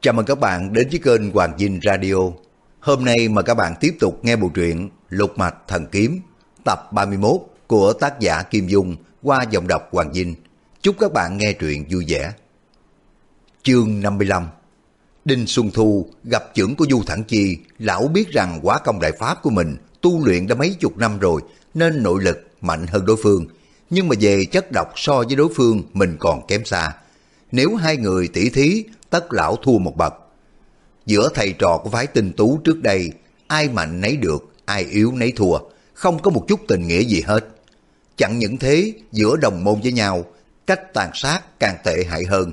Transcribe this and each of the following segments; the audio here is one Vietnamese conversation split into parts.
Chào mừng các bạn đến với kênh Hoàng Dinh Radio. Hôm nay mà các bạn tiếp tục nghe bộ truyện Lục Mạch Thần Kiếm tập 31 của tác giả Kim Dung qua giọng đọc Hoàng Dinh. Chúc các bạn nghe truyện vui vẻ. Chương 55 Đinh Xuân Thu gặp trưởng của Du Thẳng Chi, lão biết rằng quá công đại pháp của mình tu luyện đã mấy chục năm rồi nên nội lực mạnh hơn đối phương. Nhưng mà về chất độc so với đối phương mình còn kém xa. Nếu hai người tỷ thí, tất lão thua một bậc. Giữa thầy trò của phái tinh tú trước đây, ai mạnh nấy được, ai yếu nấy thua, không có một chút tình nghĩa gì hết. Chẳng những thế, giữa đồng môn với nhau, cách tàn sát càng tệ hại hơn.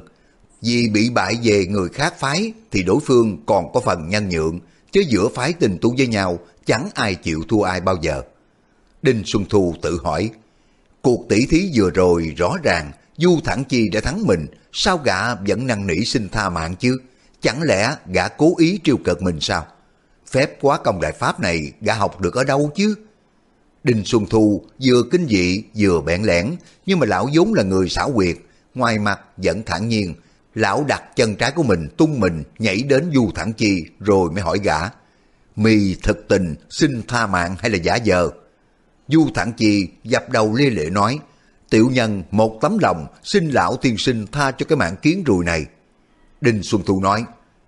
Vì bị bại về người khác phái thì đối phương còn có phần nhân nhượng, chứ giữa phái tình tú với nhau chẳng ai chịu thua ai bao giờ. Đinh Xuân Thu tự hỏi, cuộc tỷ thí vừa rồi rõ ràng Du Thẳng Chi đã thắng mình, sao gã vẫn năn nỉ xin tha mạng chứ? Chẳng lẽ gã cố ý trêu cợt mình sao? Phép quá công đại pháp này gã học được ở đâu chứ? Đinh Xuân Thu vừa kinh dị vừa bẽn lẽn, nhưng mà lão vốn là người xảo quyệt, ngoài mặt vẫn thản nhiên. Lão đặt chân trái của mình tung mình nhảy đến Du Thẳng Chi rồi mới hỏi gã. Mì thực tình xin tha mạng hay là giả dờ? Du Thẳng Chi dập đầu lia lệ nói, Tiểu nhân một tấm lòng xin lão tiên sinh tha cho cái mạng kiến rùi này. Đinh Xuân Thu nói,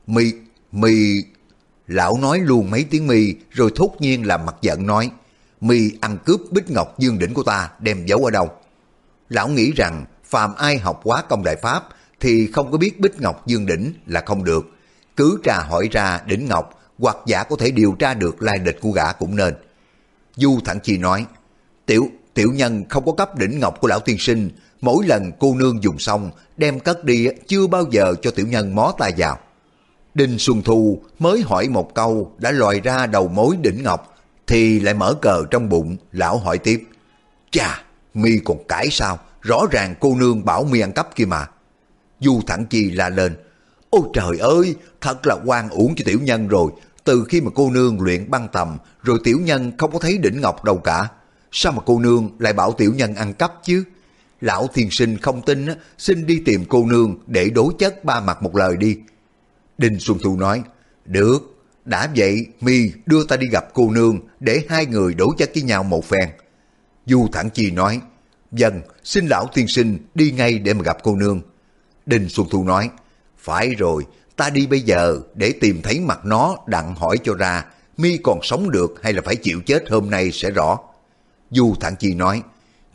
mi, mi... Lão nói luôn mấy tiếng mi rồi thốt nhiên làm mặt giận nói, mi ăn cướp bích ngọc dương đỉnh của ta đem giấu ở đâu. Lão nghĩ rằng phàm ai học quá công đại pháp thì không có biết bích ngọc dương đỉnh là không được. Cứ trà hỏi ra đỉnh ngọc hoặc giả có thể điều tra được lai lịch của gã cũng nên. Du Thẳng Chi nói, tiểu tiểu nhân không có cấp đỉnh ngọc của lão tiên sinh, mỗi lần cô nương dùng xong đem cất đi chưa bao giờ cho tiểu nhân mó tay vào. Đinh Xuân Thu mới hỏi một câu đã lòi ra đầu mối đỉnh ngọc thì lại mở cờ trong bụng, lão hỏi tiếp. Chà, mi còn cãi sao? Rõ ràng cô nương bảo mi ăn cắp kia mà. Du Thẳng Chi la lên. Ôi trời ơi, thật là quan uổng cho tiểu nhân rồi. Từ khi mà cô nương luyện băng tầm, rồi tiểu nhân không có thấy đỉnh ngọc đâu cả. Sao mà cô nương lại bảo tiểu nhân ăn cắp chứ? Lão thiền sinh không tin, xin đi tìm cô nương để đối chất ba mặt một lời đi. Đinh Xuân Thu nói, được, đã vậy mi đưa ta đi gặp cô nương để hai người đối chất với nhau một phen. Du Thẳng Chi nói, dần xin lão tiên sinh đi ngay để mà gặp cô nương. Đinh Xuân Thu nói, phải rồi, ta đi bây giờ để tìm thấy mặt nó đặng hỏi cho ra, mi còn sống được hay là phải chịu chết hôm nay sẽ rõ. Du Thản Chi nói,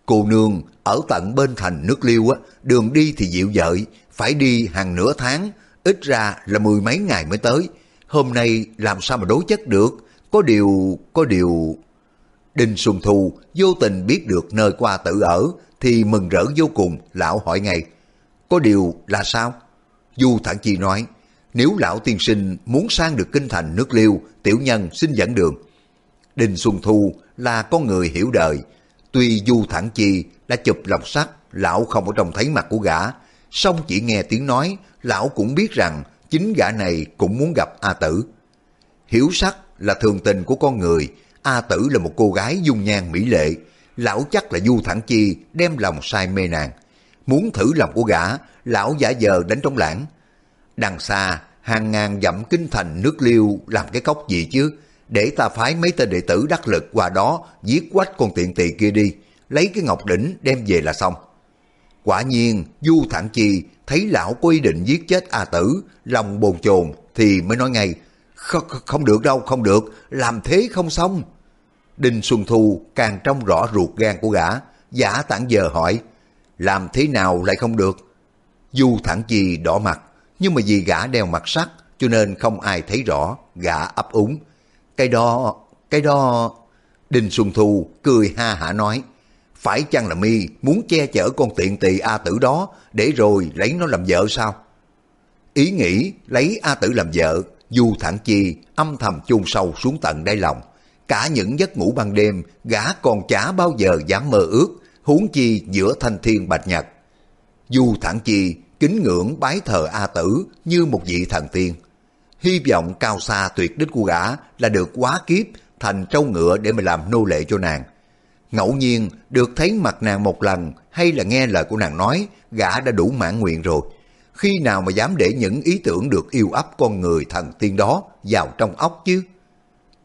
cô nương ở tận bên thành nước liêu á, đường đi thì dịu dợi, phải đi hàng nửa tháng, ít ra là mười mấy ngày mới tới. Hôm nay làm sao mà đối chất được, có điều, có điều... Đinh Xuân Thu vô tình biết được nơi qua tự ở thì mừng rỡ vô cùng, lão hỏi ngay. Có điều là sao? Du Thản Chi nói, nếu lão tiên sinh muốn sang được kinh thành nước liêu, tiểu nhân xin dẫn đường. Đinh Xuân Thu là con người hiểu đời. Tuy Du Thẳng Chi đã chụp lòng sắt, lão không có trông thấy mặt của gã. song chỉ nghe tiếng nói, lão cũng biết rằng chính gã này cũng muốn gặp A Tử. Hiểu sắc là thường tình của con người, A Tử là một cô gái dung nhan mỹ lệ. Lão chắc là Du Thẳng Chi đem lòng say mê nàng. Muốn thử lòng của gã, lão giả giờ đánh trong lãng. Đằng xa, hàng ngàn dặm kinh thành nước liêu làm cái cốc gì chứ? Để ta phái mấy tên đệ tử đắc lực qua đó giết quách con tiện tỳ kia đi, lấy cái ngọc đỉnh đem về là xong. Quả nhiên, Du Thản Chi thấy lão có ý định giết chết A Tử, lòng bồn chồn thì mới nói ngay, không, không được đâu, không được, làm thế không xong. Đinh Xuân Thu càng trong rõ ruột gan của gã, giả tản giờ hỏi, làm thế nào lại không được? Du Thản Chi đỏ mặt, nhưng mà vì gã đeo mặt sắt cho nên không ai thấy rõ, gã ấp úng, cái đó, cái đó... Đinh Xuân Thu cười ha hả nói, phải chăng là mi muốn che chở con tiện tỳ A tử đó để rồi lấy nó làm vợ sao? Ý nghĩ lấy A tử làm vợ, dù Thản Chi âm thầm chôn sâu xuống tận đáy lòng. Cả những giấc ngủ ban đêm, gã còn chả bao giờ dám mơ ước, huống chi giữa thanh thiên bạch nhật. dù Thản Chi kính ngưỡng bái thờ A tử như một vị thần tiên hy vọng cao xa tuyệt đích của gã là được quá kiếp thành trâu ngựa để mà làm nô lệ cho nàng. Ngẫu nhiên được thấy mặt nàng một lần hay là nghe lời của nàng nói, gã đã đủ mãn nguyện rồi. khi nào mà dám để những ý tưởng được yêu ấp con người thần tiên đó vào trong óc chứ?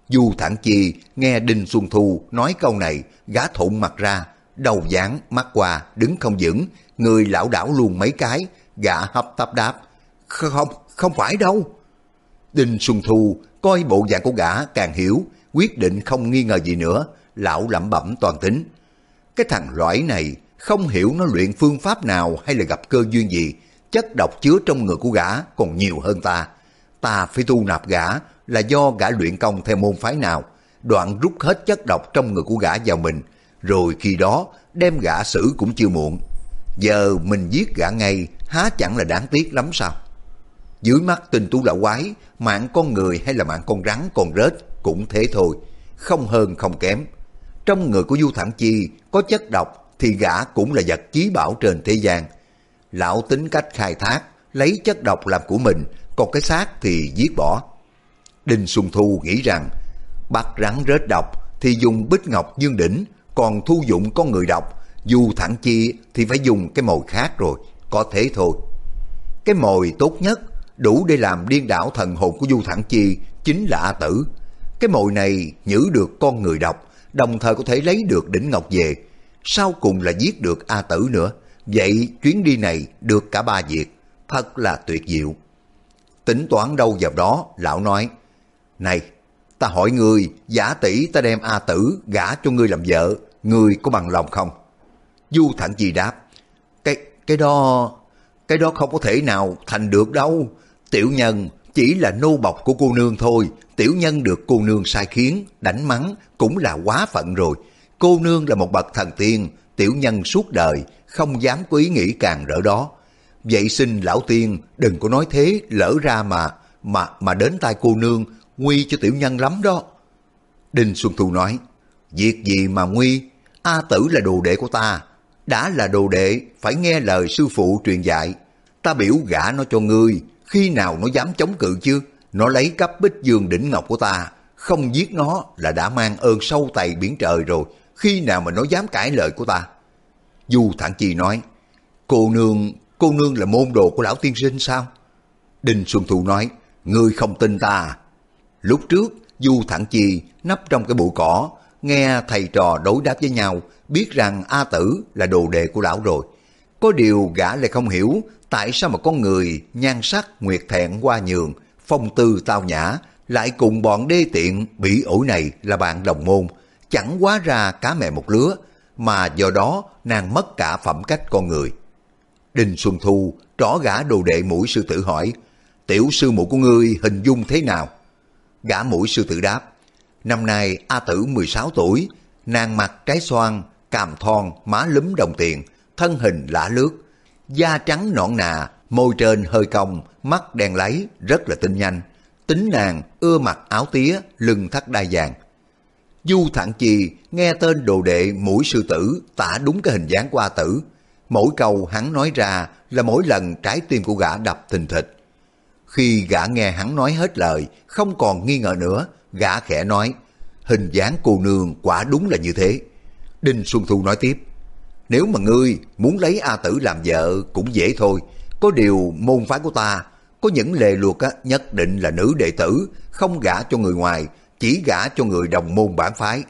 Du Thản Chi nghe Đinh Xuân Thu nói câu này, gã thụng mặt ra, đầu dáng mắt qua, đứng không vững, người lão đảo luôn mấy cái, gã hấp tấp đáp. Không, không phải đâu. Đinh Xuân Thu coi bộ dạng của gã càng hiểu, quyết định không nghi ngờ gì nữa, lão lẩm bẩm toàn tính. Cái thằng lõi này không hiểu nó luyện phương pháp nào hay là gặp cơ duyên gì, chất độc chứa trong người của gã còn nhiều hơn ta. Ta phải tu nạp gã là do gã luyện công theo môn phái nào, đoạn rút hết chất độc trong người của gã vào mình, rồi khi đó đem gã xử cũng chưa muộn. Giờ mình giết gã ngay, há chẳng là đáng tiếc lắm sao? Dưới mắt tình tú lão quái, mạng con người hay là mạng con rắn, con rết cũng thế thôi, không hơn không kém. Trong người của Du Thẳng Chi có chất độc thì gã cũng là vật chí bảo trên thế gian. Lão tính cách khai thác, lấy chất độc làm của mình, còn cái xác thì giết bỏ. Đinh Xuân Thu nghĩ rằng bắt rắn rết độc thì dùng bích ngọc dương đỉnh, còn thu dụng con người độc, dù thẳng chi thì phải dùng cái mồi khác rồi, có thế thôi. Cái mồi tốt nhất đủ để làm điên đảo thần hồn của Du Thẳng Chi chính là A Tử. Cái mồi này nhử được con người độc, đồng thời có thể lấy được đỉnh ngọc về. Sau cùng là giết được A Tử nữa. Vậy chuyến đi này được cả ba việc, thật là tuyệt diệu. Tính toán đâu vào đó, lão nói, Này, ta hỏi ngươi, giả tỷ ta đem A Tử gả cho ngươi làm vợ, ngươi có bằng lòng không? Du Thẳng Chi đáp, cái cái đó, cái đó không có thể nào thành được đâu. Tiểu nhân chỉ là nô bọc của cô nương thôi, tiểu nhân được cô nương sai khiến, đánh mắng cũng là quá phận rồi. Cô nương là một bậc thần tiên, tiểu nhân suốt đời, không dám có ý nghĩ càng rỡ đó. Vậy xin lão tiên đừng có nói thế lỡ ra mà, mà mà đến tai cô nương, nguy cho tiểu nhân lắm đó. Đinh Xuân Thu nói, việc gì mà nguy, A tử là đồ đệ của ta, đã là đồ đệ phải nghe lời sư phụ truyền dạy. Ta biểu gả nó cho ngươi, khi nào nó dám chống cự chứ? Nó lấy cắp bích dương đỉnh ngọc của ta, không giết nó là đã mang ơn sâu tày biển trời rồi, khi nào mà nó dám cãi lời của ta? Du Thản Chi nói, cô nương, cô nương là môn đồ của lão tiên sinh sao? Đinh Xuân Thu nói, ngươi không tin ta. À? Lúc trước, Du Thản Chi nấp trong cái bụi cỏ, nghe thầy trò đối đáp với nhau, biết rằng A Tử là đồ đệ của lão rồi. Có điều gã lại không hiểu tại sao mà con người nhan sắc nguyệt thẹn qua nhường, phong tư tao nhã, lại cùng bọn đê tiện bị ổi này là bạn đồng môn, chẳng quá ra cá mẹ một lứa, mà do đó nàng mất cả phẩm cách con người. Đinh Xuân Thu trỏ gã đồ đệ mũi sư tử hỏi, tiểu sư mụ của ngươi hình dung thế nào? Gã mũi sư tử đáp, năm nay A tử 16 tuổi, nàng mặt trái xoan, càm thon, má lúm đồng tiền, thân hình lả lướt, da trắng nõn nà, môi trên hơi cong, mắt đen láy, rất là tinh nhanh. Tính nàng ưa mặc áo tía, lưng thắt đai vàng. Du Thản Chi nghe tên đồ đệ mũi sư tử tả đúng cái hình dáng qua Tử. Mỗi câu hắn nói ra là mỗi lần trái tim của gã đập thình thịch. Khi gã nghe hắn nói hết lời, không còn nghi ngờ nữa, gã khẽ nói, hình dáng cô nương quả đúng là như thế. Đinh Xuân Thu nói tiếp, nếu mà ngươi muốn lấy A Tử làm vợ cũng dễ thôi, có điều môn phái của ta có những lề luật á, nhất định là nữ đệ tử, không gả cho người ngoài, chỉ gả cho người đồng môn bản phái.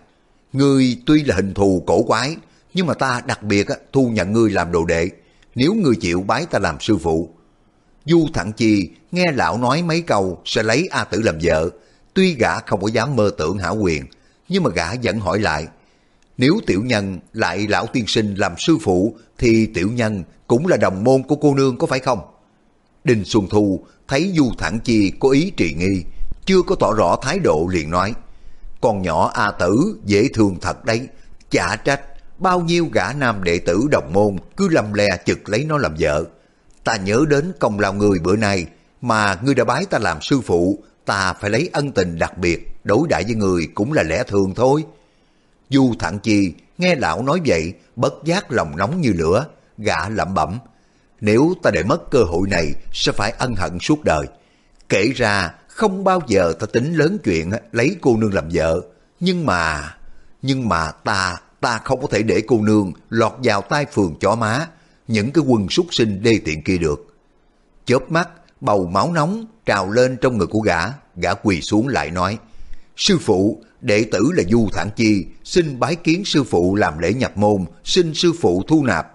Ngươi tuy là hình thù cổ quái, nhưng mà ta đặc biệt á, thu nhận ngươi làm đồ đệ, nếu ngươi chịu bái ta làm sư phụ. Du Thẳng Chi nghe lão nói mấy câu sẽ lấy A Tử làm vợ, tuy gã không có dám mơ tưởng hảo quyền, nhưng mà gã vẫn hỏi lại, nếu tiểu nhân lại lão tiên sinh làm sư phụ thì tiểu nhân cũng là đồng môn của cô nương có phải không? Đinh Xuân Thu thấy Du Thẳng Chi có ý trì nghi, chưa có tỏ rõ thái độ liền nói. Con nhỏ A Tử dễ thương thật đấy, chả trách bao nhiêu gã nam đệ tử đồng môn cứ lầm lè chực lấy nó làm vợ. Ta nhớ đến công lao người bữa nay mà ngươi đã bái ta làm sư phụ, ta phải lấy ân tình đặc biệt đối đãi với người cũng là lẽ thường thôi. Du Thẳng Chi nghe lão nói vậy, bất giác lòng nóng như lửa, gã lẩm bẩm. Nếu ta để mất cơ hội này, sẽ phải ân hận suốt đời. Kể ra, không bao giờ ta tính lớn chuyện lấy cô nương làm vợ. Nhưng mà, nhưng mà ta, ta không có thể để cô nương lọt vào tay phường chó má, những cái quân súc sinh đê tiện kia được. chớp mắt, bầu máu nóng trào lên trong người của gã, gã quỳ xuống lại nói, Sư phụ, đệ tử là Du Thản Chi, xin bái kiến sư phụ làm lễ nhập môn, xin sư phụ thu nạp.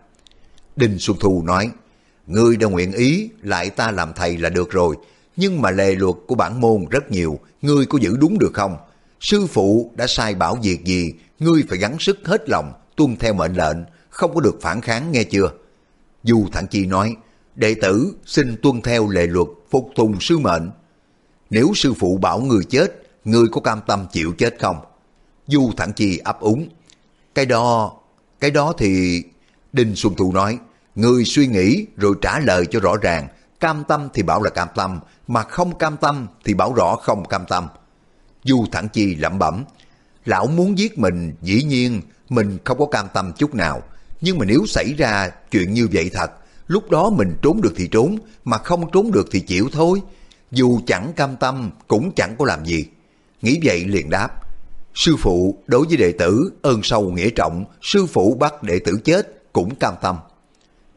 Đinh Xuân Thu nói, Ngươi đã nguyện ý, lại ta làm thầy là được rồi, nhưng mà lề luật của bản môn rất nhiều, ngươi có giữ đúng được không? Sư phụ đã sai bảo việc gì, ngươi phải gắng sức hết lòng, tuân theo mệnh lệnh, không có được phản kháng nghe chưa? Du Thản Chi nói, đệ tử xin tuân theo lệ luật, phục tùng sư mệnh. Nếu sư phụ bảo người chết, người có cam tâm chịu chết không? Du Thản Chi ấp úng. Cái đó, cái đó thì... Đinh Xuân Thu nói, người suy nghĩ rồi trả lời cho rõ ràng, cam tâm thì bảo là cam tâm, mà không cam tâm thì bảo rõ không cam tâm. Du Thản Chi lẩm bẩm, lão muốn giết mình, dĩ nhiên mình không có cam tâm chút nào, nhưng mà nếu xảy ra chuyện như vậy thật, lúc đó mình trốn được thì trốn, mà không trốn được thì chịu thôi. Dù chẳng cam tâm cũng chẳng có làm gì. Nghĩ vậy liền đáp, sư phụ đối với đệ tử ơn sâu nghĩa trọng, sư phụ bắt đệ tử chết cũng cam tâm.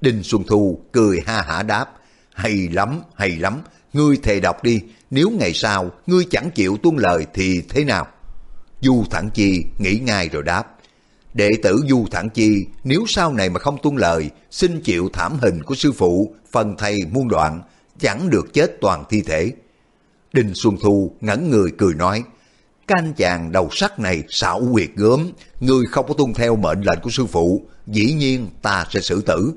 Đinh Xuân Thu cười ha hả đáp, hay lắm, hay lắm, ngươi thề đọc đi, nếu ngày sau ngươi chẳng chịu tuân lời thì thế nào? Du Thẳng Chi nghĩ ngay rồi đáp, đệ tử Du Thẳng Chi nếu sau này mà không tuân lời, xin chịu thảm hình của sư phụ, phần thầy muôn đoạn, chẳng được chết toàn thi thể. Đinh Xuân Thu ngẩn người cười nói, Canh chàng đầu sắt này xảo quyệt gớm, người không có tuân theo mệnh lệnh của sư phụ, dĩ nhiên ta sẽ xử tử.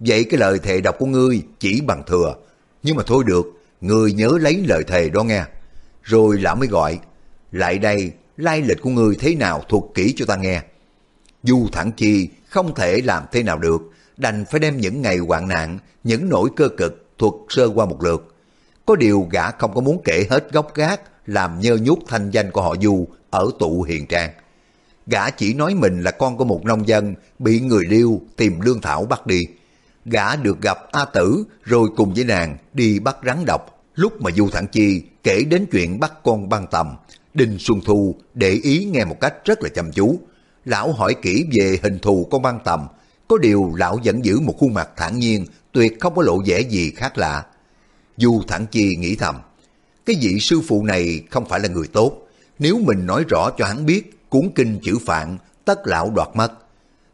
Vậy cái lời thề độc của ngươi chỉ bằng thừa. Nhưng mà thôi được, ngươi nhớ lấy lời thề đó nghe. Rồi lão mới gọi, lại đây, lai lịch của ngươi thế nào thuộc kỹ cho ta nghe. Du thẳng chi không thể làm thế nào được, đành phải đem những ngày hoạn nạn, những nỗi cơ cực thuật sơ qua một lượt. Có điều gã không có muốn kể hết gốc gác, làm nhơ nhút thanh danh của họ Du ở tụ hiền trang. Gã chỉ nói mình là con của một nông dân bị người liêu tìm lương thảo bắt đi. Gã được gặp A Tử rồi cùng với nàng đi bắt rắn độc. Lúc mà Du Thẳng Chi kể đến chuyện bắt con băng tầm, Đinh Xuân Thu để ý nghe một cách rất là chăm chú. Lão hỏi kỹ về hình thù con băng tầm, có điều lão vẫn giữ một khuôn mặt thản nhiên, tuyệt không có lộ vẻ gì khác lạ. Du Thẳng Chi nghĩ thầm, cái vị sư phụ này không phải là người tốt. Nếu mình nói rõ cho hắn biết cuốn kinh chữ phạn, tất lão đoạt mất.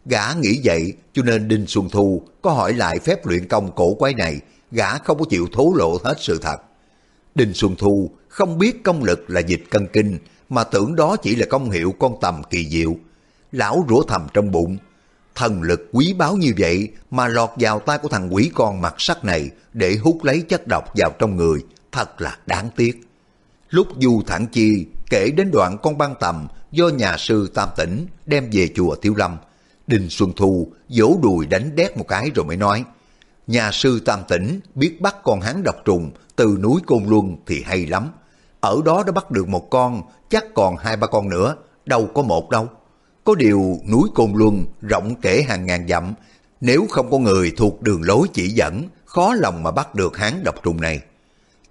Gã nghĩ vậy cho nên Đinh Xuân Thu có hỏi lại phép luyện công cổ quái này, gã không có chịu thố lộ hết sự thật. Đinh Xuân Thu không biết công lực là dịch cân kinh, mà tưởng đó chỉ là công hiệu con tầm kỳ diệu. Lão rủa thầm trong bụng, thần lực quý báu như vậy mà lọt vào tay của thằng quỷ con mặt sắt này để hút lấy chất độc vào trong người, thật là đáng tiếc. Lúc Du Thản Chi kể đến đoạn con băng tầm do nhà sư Tam Tỉnh đem về chùa Thiếu Lâm, Đinh Xuân Thu vỗ đùi đánh đét một cái rồi mới nói, nhà sư Tam Tỉnh biết bắt con hán độc trùng từ núi Côn Luân thì hay lắm. Ở đó đã bắt được một con, chắc còn hai ba con nữa, đâu có một đâu. Có điều núi Côn Luân rộng kể hàng ngàn dặm, nếu không có người thuộc đường lối chỉ dẫn, khó lòng mà bắt được hán độc trùng này.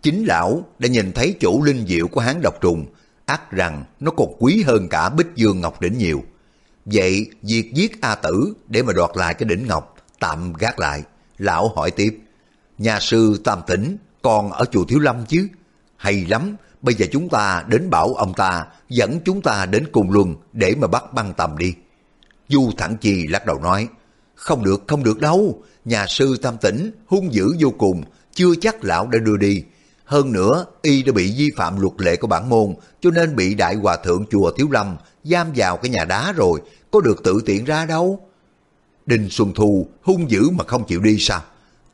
Chính lão đã nhìn thấy chủ linh diệu của hán độc trùng, ác rằng nó còn quý hơn cả bích dương ngọc đỉnh nhiều. Vậy việc giết A Tử để mà đoạt lại cái đỉnh ngọc tạm gác lại. Lão hỏi tiếp, nhà sư Tam Tỉnh còn ở chùa Thiếu Lâm chứ? Hay lắm, bây giờ chúng ta đến bảo ông ta dẫn chúng ta đến cùng luân để mà bắt băng tầm đi. Du Thẳng Chi lắc đầu nói, không được, không được đâu, nhà sư Tam Tỉnh hung dữ vô cùng, chưa chắc lão đã đưa đi. Hơn nữa, y đã bị vi phạm luật lệ của bản môn, cho nên bị đại hòa thượng chùa Thiếu Lâm giam vào cái nhà đá rồi, có được tự tiện ra đâu. Đinh Xuân Thu hung dữ mà không chịu đi sao?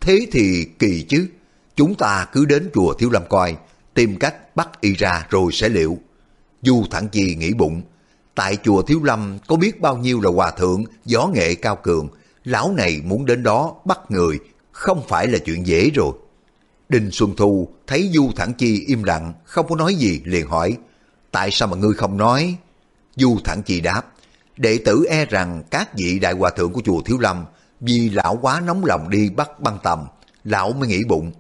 Thế thì kỳ chứ. Chúng ta cứ đến chùa Thiếu Lâm coi, tìm cách bắt y ra rồi sẽ liệu. Du Thẳng Chi nghĩ bụng, tại chùa Thiếu Lâm có biết bao nhiêu là hòa thượng, gió nghệ cao cường, lão này muốn đến đó bắt người, không phải là chuyện dễ rồi. Đinh Xuân Thu thấy Du Thản Chi im lặng, không có nói gì, liền hỏi, tại sao mà ngươi không nói? Du Thản Chi đáp, đệ tử e rằng các vị đại hòa thượng của chùa Thiếu Lâm vì lão quá nóng lòng đi bắt băng tầm, lão mới nghĩ bụng.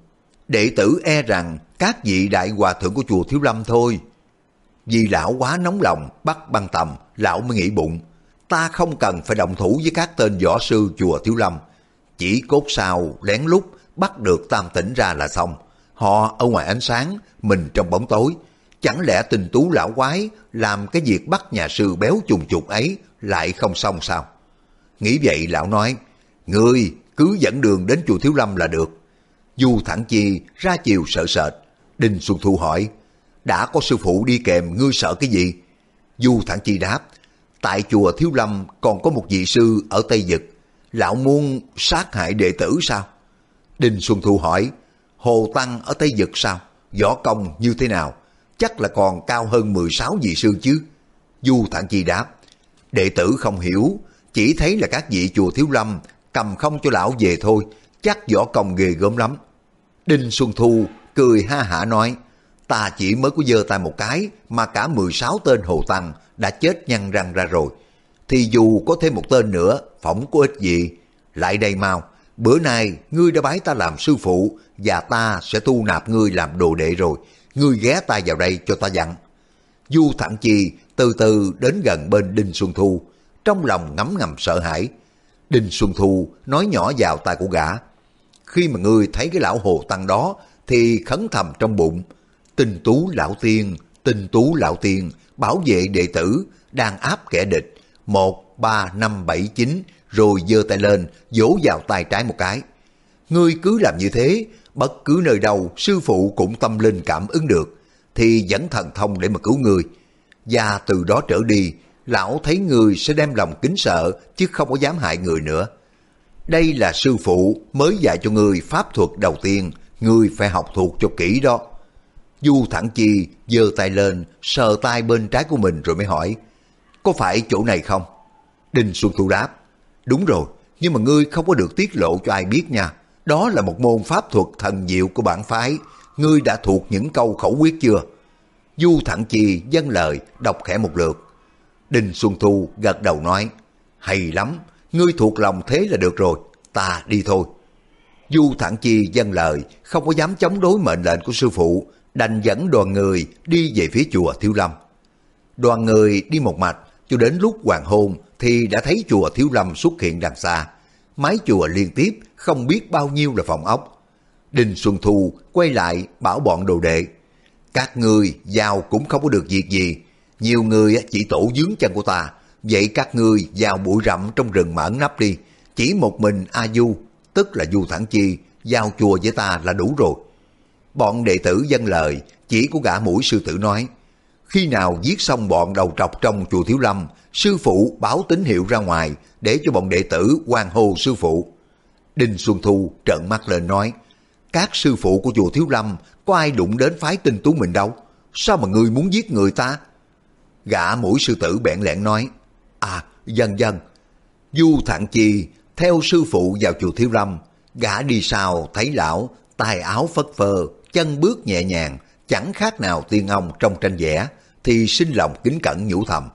Đệ tử e rằng các vị đại hòa thượng của chùa Thiếu Lâm thôi. Vì lão quá nóng lòng bắt băng tầm, lão mới nghĩ bụng. Ta không cần phải đồng thủ với các tên võ sư chùa Thiếu Lâm. Chỉ cốt sao lén lút bắt được tam tỉnh ra là xong. Họ ở ngoài ánh sáng, mình trong bóng tối. Chẳng lẽ tình tú lão quái làm cái việc bắt nhà sư béo trùng trục ấy lại không xong sao? Nghĩ vậy lão nói, Ngươi cứ dẫn đường đến chùa Thiếu Lâm là được. Du Thẳng Chi ra chiều sợ sệt. Đinh Xuân Thu hỏi, đã có sư phụ đi kèm ngươi sợ cái gì? Du Thẳng Chi đáp, tại chùa Thiếu Lâm còn có một vị sư ở Tây Dực. Lão muốn sát hại đệ tử sao? Đinh Xuân Thu hỏi, Hồ Tăng ở Tây Dực sao? Võ công như thế nào? Chắc là còn cao hơn 16 vị sư chứ? Du Thản Chi đáp, đệ tử không hiểu, chỉ thấy là các vị chùa Thiếu Lâm cầm không cho lão về thôi, chắc võ công ghê gớm lắm. Đinh Xuân Thu cười ha hả nói, ta chỉ mới có giơ tay một cái mà cả 16 tên hồ tăng đã chết nhăn răng ra rồi. Thì dù có thêm một tên nữa, phỏng có ích gì. Lại đây mau, bữa nay ngươi đã bái ta làm sư phụ và ta sẽ tu nạp ngươi làm đồ đệ rồi. Ngươi ghé ta vào đây cho ta dặn. Du Thẳng Chi từ từ đến gần bên Đinh Xuân Thu, trong lòng ngấm ngầm sợ hãi. Đinh Xuân Thu nói nhỏ vào tai của gã. Khi mà ngươi thấy cái lão hồ tăng đó thì khấn thầm trong bụng. Tinh tú lão tiên, tinh tú lão tiên, bảo vệ đệ tử, đang áp kẻ địch. Một, ba, năm, bảy, chín, rồi giơ tay lên, vỗ vào tay trái một cái. Ngươi cứ làm như thế, bất cứ nơi đâu sư phụ cũng tâm linh cảm ứng được, thì dẫn thần thông để mà cứu ngươi. Và từ đó trở đi, lão thấy người sẽ đem lòng kính sợ chứ không có dám hại người nữa. Đây là sư phụ mới dạy cho người pháp thuật đầu tiên, người phải học thuộc cho kỹ đó. Du Thẳng Chi giơ tay lên, sờ tay bên trái của mình rồi mới hỏi, có phải chỗ này không? Đinh Xuân Thu đáp, đúng rồi, nhưng mà ngươi không có được tiết lộ cho ai biết nha. Đó là một môn pháp thuật thần diệu của bản phái, ngươi đã thuộc những câu khẩu quyết chưa? Du Thẳng Chi dân lời, đọc khẽ một lượt. Đinh Xuân Thu gật đầu nói, hay lắm, ngươi thuộc lòng thế là được rồi, ta đi thôi. Du Thẳng Chi dân lời, không có dám chống đối mệnh lệnh của sư phụ, đành dẫn đoàn người đi về phía chùa Thiếu Lâm. Đoàn người đi một mạch, cho đến lúc hoàng hôn thì đã thấy chùa Thiếu Lâm xuất hiện đằng xa. Mái chùa liên tiếp, không biết bao nhiêu là phòng ốc. Đinh Xuân Thu quay lại bảo bọn đồ đệ. Các người giao cũng không có được việc gì, nhiều người chỉ tổ dướng chân của ta, vậy các người vào bụi rậm trong rừng mở nắp đi. Chỉ một mình A Du, tức là Du Thẳng Chi, giao chùa với ta là đủ rồi. Bọn đệ tử dân lời, chỉ của gã mũi sư tử nói, khi nào giết xong bọn đầu trọc trong chùa Thiếu Lâm, sư phụ báo tín hiệu ra ngoài để cho bọn đệ tử quan hô sư phụ. Đinh Xuân Thu trợn mắt lên nói, các sư phụ của chùa Thiếu Lâm có ai đụng đến phái tinh tú mình đâu, sao mà người muốn giết người ta? Gã mũi sư tử bẽn lẽn nói, À, dần dần. Du Thạng Chi theo sư phụ vào chùa Thiếu Lâm, gã đi sau thấy lão, tài áo phất phơ, chân bước nhẹ nhàng, chẳng khác nào tiên ông trong tranh vẽ, thì sinh lòng kính cẩn nhủ thầm.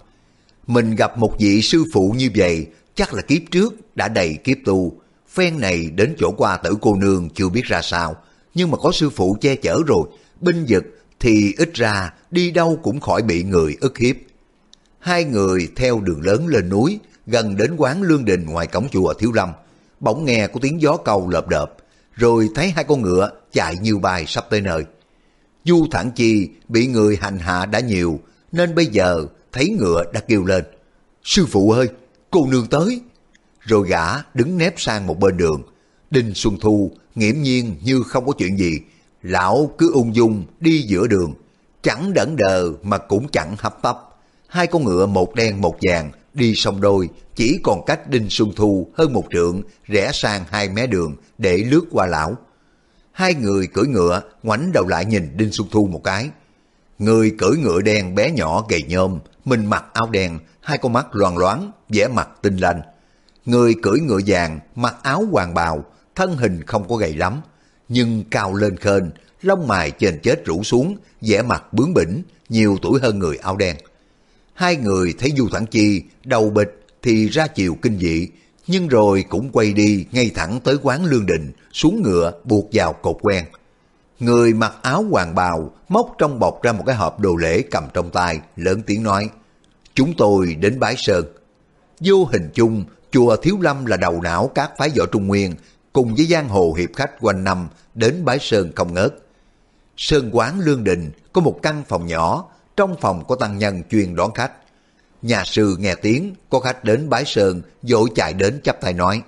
Mình gặp một vị sư phụ như vậy, chắc là kiếp trước đã đầy kiếp tu. Phen này đến chỗ qua tử cô nương chưa biết ra sao, nhưng mà có sư phụ che chở rồi, binh vực thì ít ra đi đâu cũng khỏi bị người ức hiếp. Hai người theo đường lớn lên núi, gần đến quán lương đình ngoài cổng chùa Thiếu Lâm. Bỗng nghe có tiếng gió cầu lợp đợp, rồi thấy hai con ngựa chạy như bay sắp tới nơi. Du Thản Chi bị người hành hạ đã nhiều, nên bây giờ thấy ngựa đã kêu lên. Sư phụ ơi, cô nương tới. Rồi gã đứng nép sang một bên đường. Đinh Xuân Thu nghiễm nhiên như không có chuyện gì. Lão cứ ung dung đi giữa đường, chẳng đẩn đờ mà cũng chẳng hấp tấp. Hai con ngựa một đen một vàng đi song đôi, chỉ còn cách Đinh Xuân Thu hơn một trượng, rẽ sang hai mé đường để lướt qua lão. Hai người cưỡi ngựa, ngoảnh đầu lại nhìn Đinh Xuân Thu một cái. Người cưỡi ngựa đen bé nhỏ gầy nhôm, mình mặc áo đen, hai con mắt loàn loáng, vẻ mặt tinh lanh. Người cưỡi ngựa vàng, mặc áo hoàng bào, thân hình không có gầy lắm, nhưng cao lên khên, lông mày trên chết rủ xuống, vẻ mặt bướng bỉnh, nhiều tuổi hơn người áo đen. Hai người thấy Du Thẳng Chi đầu bịch thì ra chiều kinh dị, nhưng rồi cũng quay đi ngay thẳng tới quán lương đình, xuống ngựa buộc vào cột quen. Người mặc áo hoàng bào móc trong bọc ra một cái hộp đồ lễ cầm trong tay, lớn tiếng nói, chúng tôi đến bái sơn. Vô hình chung, chùa Thiếu Lâm là đầu não các phái võ Trung Nguyên, cùng với giang hồ hiệp khách quanh năm đến bái sơn không ngớt. Sơn quán Lương Đình có một căn phòng nhỏ, trong phòng có tăng nhân chuyên đón khách. Nhà sư nghe tiếng có khách đến bái sơn, vội chạy đến chắp tay nói,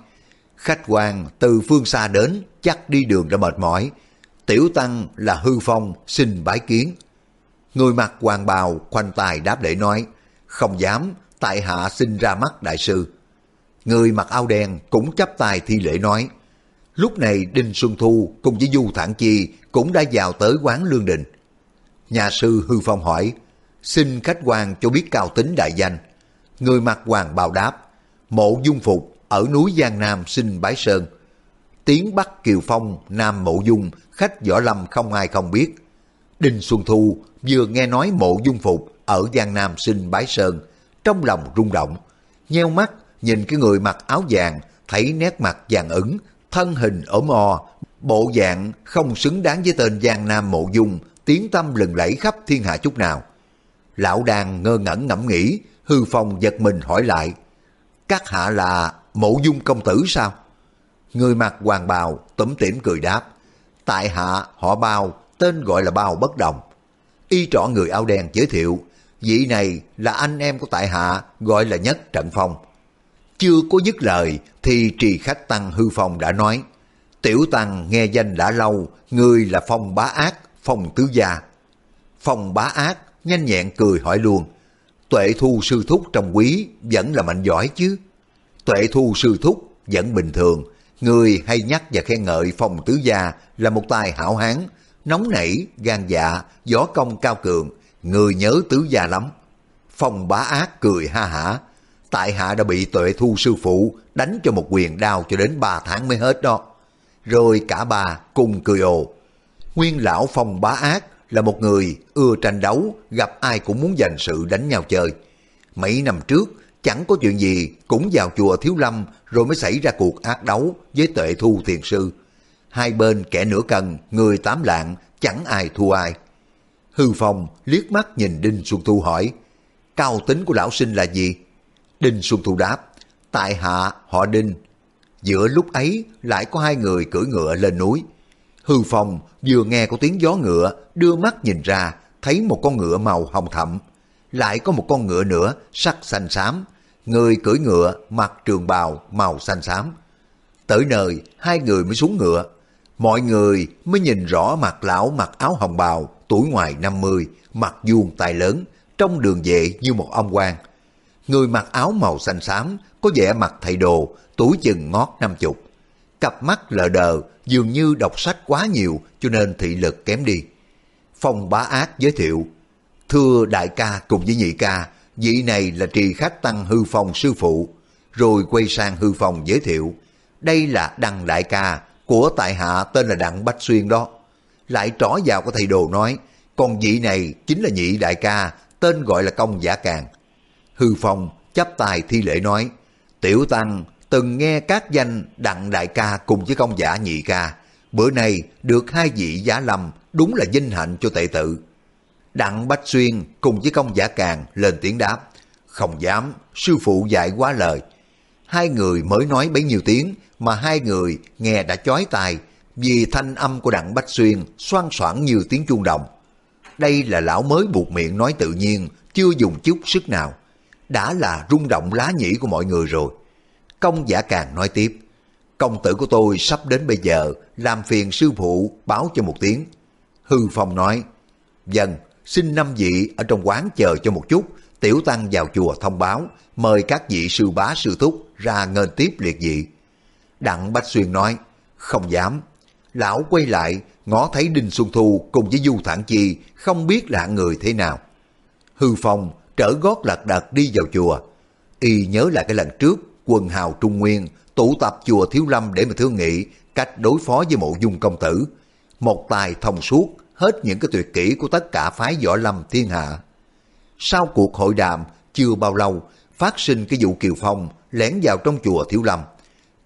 khách quan từ phương xa đến, chắc đi đường đã mệt mỏi. Tiểu tăng là hư phong, xin bái kiến. Người mặc hoàng bào khoanh tài đáp lễ nói, không dám, tại hạ xin ra mắt đại sư. Người mặc áo đen cũng chắp tay thi lễ nói, lúc này Đinh Xuân Thu cùng với Du Thản Chi cũng đã vào tới quán Lương Đình. Nhà sư Hư Phong hỏi, xin khách quan cho biết cao tính đại danh. Người mặc hoàng bào đáp, mộ dung phục ở núi Giang Nam sinh bái sơn. Tiếng Bắc Kiều Phong, Nam Mộ Dung, khách võ lâm không ai không biết. Đinh Xuân Thu vừa nghe nói mộ dung phục ở Giang Nam sinh bái sơn, trong lòng rung động, nheo mắt nhìn cái người mặc áo vàng, thấy nét mặt vàng ửng, thân hình ốm o, bộ dạng không xứng đáng với tên Giang Nam mộ dung, tiếng tâm lừng lẫy khắp thiên hạ chút nào. Lão đang ngơ ngẩn ngẫm nghĩ, hư phong giật mình hỏi lại, các hạ là mộ dung công tử sao? Người mặc hoàng bào tủm tỉm cười đáp, tại hạ họ bao, tên gọi là bao bất đồng. Y trọ người áo đen giới thiệu, vị này là anh em của tại hạ, gọi là nhất trận phong. Chưa có dứt lời thì trì khách tăng hư phong đã nói, tiểu tăng nghe danh đã lâu, người là phong bá ác, phong tứ gia. Phong bá ác nhanh nhẹn cười hỏi luôn, tuệ thu sư thúc trong quý vẫn là mạnh giỏi chứ. Tuệ thu sư thúc vẫn bình thường, người hay nhắc và khen ngợi phong tứ gia là một tài hảo hán, nóng nảy, gan dạ, gió công cao cường, người nhớ tứ gia lắm. Phong bá ác cười ha hả, tại hạ đã bị tuệ thu sư phụ đánh cho một quyền đau cho đến ba tháng mới hết đó. Rồi cả ba cùng cười ồ. Nguyên lão phong bá ác là một người ưa tranh đấu, gặp ai cũng muốn giành sự đánh nhau chơi. Mấy năm trước, chẳng có chuyện gì cũng vào chùa Thiếu Lâm rồi mới xảy ra cuộc ác đấu với tuệ thu thiền sư. Hai bên kẻ nửa cần người tám lạng, chẳng ai thua ai. Hư Phong liếc mắt nhìn Đinh Xuân Thu hỏi, cao tính của lão sinh là gì? Đinh Xuân Thu đáp, tại hạ họ Đinh. Giữa lúc ấy lại có hai người cưỡi ngựa lên núi. Hư Phong vừa nghe có tiếng gió ngựa, đưa mắt nhìn ra, thấy một con ngựa màu hồng thẫm. Lại có một con ngựa nữa, sắc xanh xám. Người cưỡi ngựa mặc trường bào màu xanh xám. Tới nơi, hai người mới xuống ngựa. Mọi người mới nhìn rõ mặt lão mặc áo hồng bào, tuổi ngoài 50, mặt vuông tài lớn, trong đường vệ như một ông quan. Người mặc áo màu xanh xám, có vẻ mặt thầy đồ, tuổi chừng ngót năm chục. Cặp mắt lờ đờ, dường như đọc sách quá nhiều cho nên thị lực kém đi. Phong bá ác giới thiệu, thưa đại ca cùng với nhị ca, vị này là trì khách tăng hư phong sư phụ. Rồi quay sang hư phong giới thiệu, đây là đăng đại ca của tại hạ tên là Đặng Bách Xuyên đó. Lại trỏ vào có thầy đồ nói, còn vị này chính là nhị đại ca, tên gọi là công giả càng. Hư Phong chắp tài thi lễ nói, Tiểu Tăng từng nghe các danh Đặng Đại Ca cùng với công giả nhị ca. Bữa nay được hai vị giả lầm đúng là vinh hạnh cho tệ tự. Đặng Bách Xuyên cùng với công giả càng lên tiếng đáp. Không dám, sư phụ dạy quá lời. Hai người mới nói bấy nhiêu tiếng mà hai người nghe đã chói tai vì thanh âm của Đặng Bách Xuyên xoan xoảng như tiếng chuông đồng. Đây là lão mới buộc miệng nói tự nhiên, chưa dùng chút sức nào. Đã là rung động lá nhĩ của mọi người rồi. Công giả càng nói tiếp, công tử của tôi sắp đến bây giờ, làm phiền sư phụ báo cho một tiếng. Hư Phong nói, dần, xin năm vị ở trong quán chờ cho một chút, tiểu tăng vào chùa thông báo, mời các vị sư bá sư thúc ra ngên tiếp liệt vị. Đặng Bách Xuyên nói, không dám. Lão quay lại, ngó thấy Đinh Xuân Thu cùng với Du Thản Chi không biết là người thế nào. Hư Phong trở gót lật đật đi vào chùa. Y nhớ lại cái lần trước quần hào Trung Nguyên tụ tập chùa Thiếu Lâm để mà thương nghị cách đối phó với mộ dung công tử. Một tài thông suốt hết những cái tuyệt kỹ của tất cả phái võ lâm thiên hạ. Sau cuộc hội đàm chưa bao lâu phát sinh cái vụ Kiều Phong lén vào trong chùa Thiếu Lâm.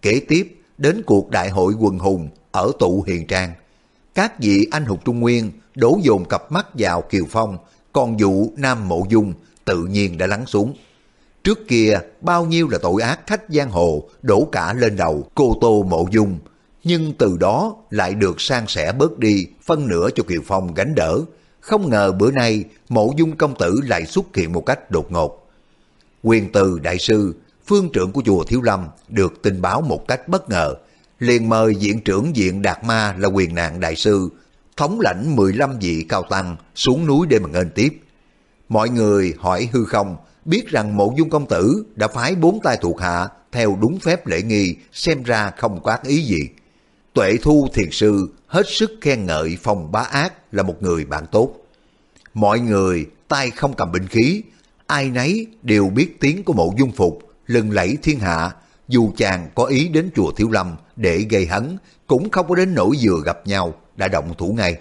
Kế tiếp đến cuộc đại hội quần hùng ở tụ Hiền Trang. Các vị anh hùng Trung Nguyên đổ dồn cặp mắt vào Kiều Phong, còn vụ Nam Mộ Dung tự nhiên đã lắng xuống. Trước kia bao nhiêu là tội ác khách giang hồ đổ cả lên đầu cô Tô Mộ Dung. nhưng từ đó lại được san sẻ bớt đi phân nửa cho Kiều Phong gánh đỡ. Không ngờ bữa nay mộ dung công tử lại xuất hiện một cách đột ngột. Quyền từ đại sư, phương trưởng của chùa Thiếu Lâm được tin báo một cách bất ngờ, liền mời diện trưởng diện Đạt Ma là quyền nạn đại sư, thống lãnh 15 vị cao tăng xuống núi để mà nghênh tiếp. Mọi người hỏi hư không, biết rằng mộ dung công tử đã phái bốn tay thuộc hạ theo đúng phép lễ nghi, xem ra không có ác ý gì. Tuệ Thu Thiền Sư hết sức khen ngợi Phong Bá Ác là một người bạn tốt. Mọi người tay không cầm binh khí, ai nấy đều biết tiếng của mộ dung phục, lừng lẫy thiên hạ, dù chàng có ý đến chùa Thiếu Lâm để gây hấn, cũng không có đến nỗi vừa gặp nhau, đã động thủ ngay.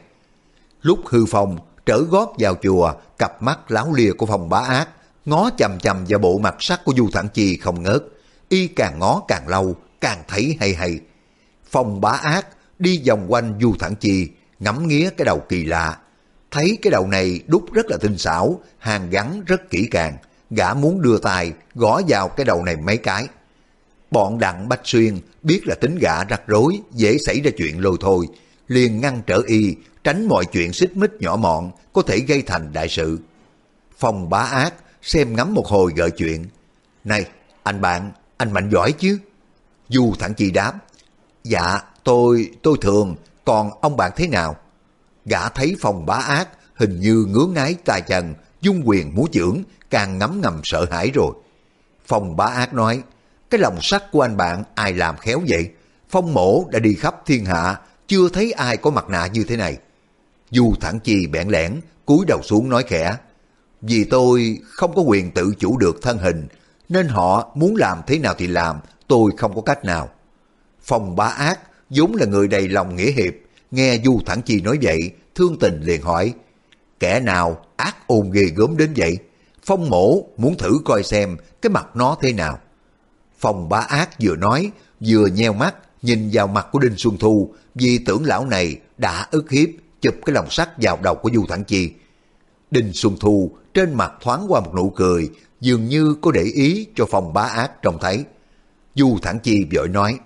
Lúc hư phong trở gót vào chùa, cặp mắt láo lìa của Phong Bá Ác, ngó chầm chầm vào bộ mặt sắc của Du Thẳng Chi không ngớt, y càng ngó càng lâu, càng thấy hay hay. Phong Bá Ác đi vòng quanh Du Thẳng Chi, ngắm nghía cái đầu kỳ lạ, thấy cái đầu này đúc rất là tinh xảo, hàng gắn rất kỹ càng, gã muốn đưa tay gõ vào cái đầu này mấy cái. Bọn đặng Bách Xuyên biết là tính gã rắc rối, dễ xảy ra chuyện lôi thôi, liền ngăn trở y, tránh mọi chuyện xích mích nhỏ mọn có thể gây thành đại sự. Phong bá ác, xem ngắm một hồi gợi chuyện. Này, anh bạn, anh mạnh giỏi chứ? Du thẳng chi đáp. Dạ, tôi, tôi thường, còn ông bạn thế nào? Gã thấy phòng bá ác, hình như ngứa ngái tay chần dung quyền múa trưởng, càng ngấm ngầm sợ hãi rồi. phòng bá ác nói, cái lòng sắt của anh bạn ai làm khéo vậy? Phong mổ đã đi khắp thiên hạ, chưa thấy ai có mặt nạ như thế này. Du thẳng chi bẽn lẽn, cúi đầu xuống nói khẽ. Vì tôi không có quyền tự chủ được thân hình, nên họ muốn làm thế nào thì làm, tôi không có cách nào. Phong bá ác, vốn là người đầy lòng nghĩa hiệp, nghe Du Thẳng Chi nói vậy, thương tình liền hỏi, kẻ nào ác ôn ghê gớm đến vậy? Phong mổ muốn thử coi xem cái mặt nó thế nào. Phong bá ác vừa nói, vừa nheo mắt, nhìn vào mặt của Đinh Xuân Thu, vì tưởng lão này đã ức hiếp, chụp cái lòng sắt vào đầu của Du Thẳng Chi. Đinh Xuân Thu trên mặt thoáng qua một nụ cười, dường như có để ý cho Phòng bá ác trông thấy. Du Thẳng Chi vội nói,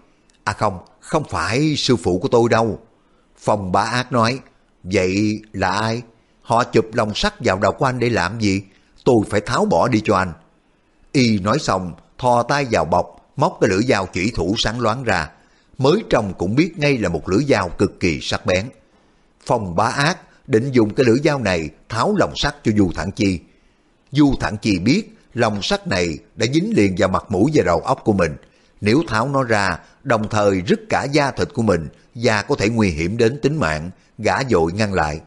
À không, không phải sư phụ của tôi đâu. Phòng bá ác nói, vậy là ai? Họ chụp lòng sắt vào đầu của anh để làm gì? Tôi phải tháo bỏ đi cho anh. Y nói xong, thò tay vào bọc, móc cái lưỡi dao chỉ thủ sáng loáng ra. Mới trông cũng biết ngay là một lưỡi dao cực kỳ sắc bén. Phòng bá ác định dùng cái lưỡi dao này tháo lòng sắt cho Du Thẳng Chi. Du Thẳng Chi biết lòng sắt này đã dính liền vào mặt mũi và đầu óc của mình. Nếu tháo nó ra, đồng thời rứt cả da thịt của mình da có thể nguy hiểm đến tính mạng, gã dội ngăn lại.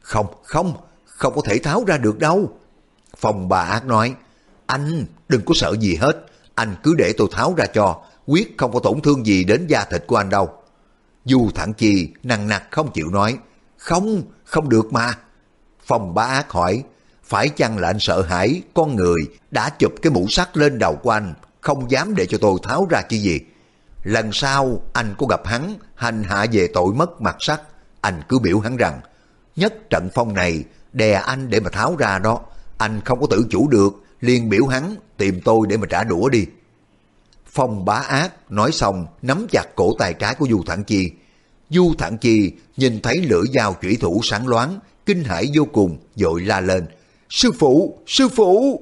Không, không, không có thể tháo ra được đâu. Phong bà ác nói, anh đừng có sợ gì hết, anh cứ để tôi tháo ra cho, quyết không có tổn thương gì đến da thịt của anh đâu. Du thẳng chi nặng nặc không chịu nói, không, không được mà. Phong bá ác hỏi, phải chăng là anh sợ hãi con người đã chụp cái mũ sắt lên đầu của anh, không dám để cho tôi tháo ra chi gì. Lần sau anh có gặp hắn hành hạ về tội mất mặt sắt, anh cứ biểu hắn rằng, nhất trận phong này đè anh để mà tháo ra đó, anh không có tự chủ được, liền biểu hắn tìm tôi để mà trả đũa đi. Phong bá ác nói xong nắm chặt cổ tay trái của Du Thẳng Chi. Du Thản Chi nhìn thấy lưỡi dao chủy thủ sáng loáng, kinh hãi vô cùng, dội la lên. Sư phụ, sư phụ!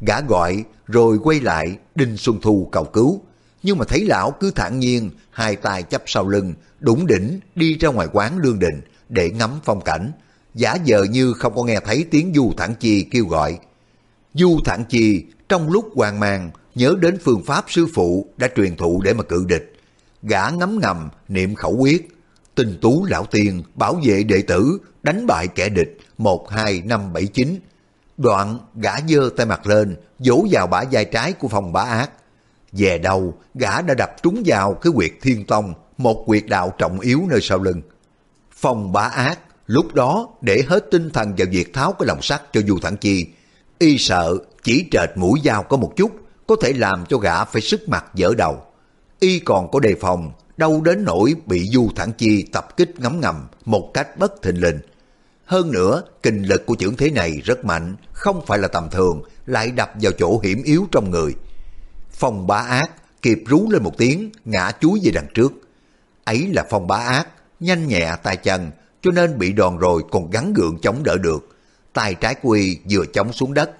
Gã gọi rồi quay lại Đinh Xuân Thu cầu cứu. Nhưng mà thấy lão cứ thản nhiên, hai tay chắp sau lưng, đủng đỉnh đi ra ngoài quán lương đình để ngắm phong cảnh. Giả vờ như không có nghe thấy tiếng Du Thản Chi kêu gọi. Du Thản Chi trong lúc hoang mang nhớ đến phương pháp sư phụ đã truyền thụ để mà cự địch. Gã ngấm ngầm niệm khẩu quyết, tinh tú lão tiên bảo vệ đệ tử đánh bại kẻ địch một hai năm bảy chín Đoạn gã giơ tay mặt lên, vỗ vào bả vai trái của phòng bá ác. Về đầu, gã đã đập trúng vào cái quyệt thiên tông, một quyệt đạo trọng yếu nơi sau lưng. Phòng bá ác, lúc đó để hết tinh thần vào việc tháo cái lòng sắt cho Du Thẳng Chi. Y sợ chỉ trệt mũi dao có một chút, có thể làm cho gã phải sức mặt dở đầu. Y còn có đề phòng, đâu đến nỗi bị Du Thẳng Chi tập kích ngấm ngầm một cách bất thình lình hơn nữa, kinh lực của trưởng thế này rất mạnh, không phải là tầm thường, lại đập vào chỗ hiểm yếu trong người. Phong bá ác, kịp rú lên một tiếng, ngã chuối về đằng trước. ấy là phong bá ác, nhanh nhẹ tay chân, cho nên bị đòn rồi còn gắn gượng chống đỡ được. Tay trái của y vừa chống xuống đất,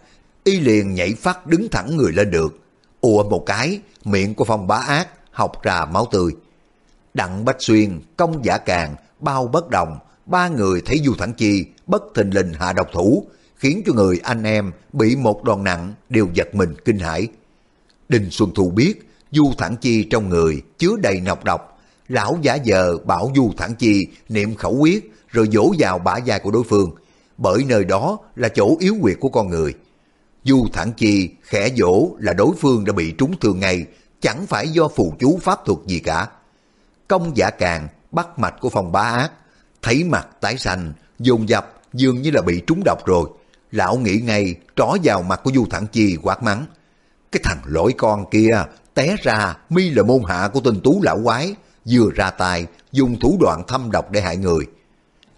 y liền nhảy phát đứng thẳng người lên được. ùa một cái, miệng của phong bá ác học ra máu tươi. Đặng Bách Xuyên, công giả càng, bao bất đồng, ba người thấy Du Thẳng Chi bất thình lình hạ độc thủ, khiến cho người anh em bị một đòn nặng đều giật mình kinh hãi. Đinh Xuân Thu biết Du Thẳng Chi trong người chứa đầy nọc độc, lão giả giờ bảo Du Thẳng Chi niệm khẩu quyết rồi dỗ vào bả vai của đối phương, bởi nơi đó là chỗ yếu quyệt của con người. Du Thẳng Chi khẽ dỗ là đối phương đã bị trúng thương ngay, chẳng phải do phù chú pháp thuật gì cả. Công giả càng bắt mạch của phòng bá ác, thấy mặt tái xanh, dồn dập dường như là bị trúng độc rồi. Lão nghĩ ngay trỏ vào mặt của Du Thẳng Chi quát mắng. Cái thằng lỗi con kia té ra mi là môn hạ của tên tú lão quái, vừa ra tay dùng thủ đoạn thâm độc để hại người.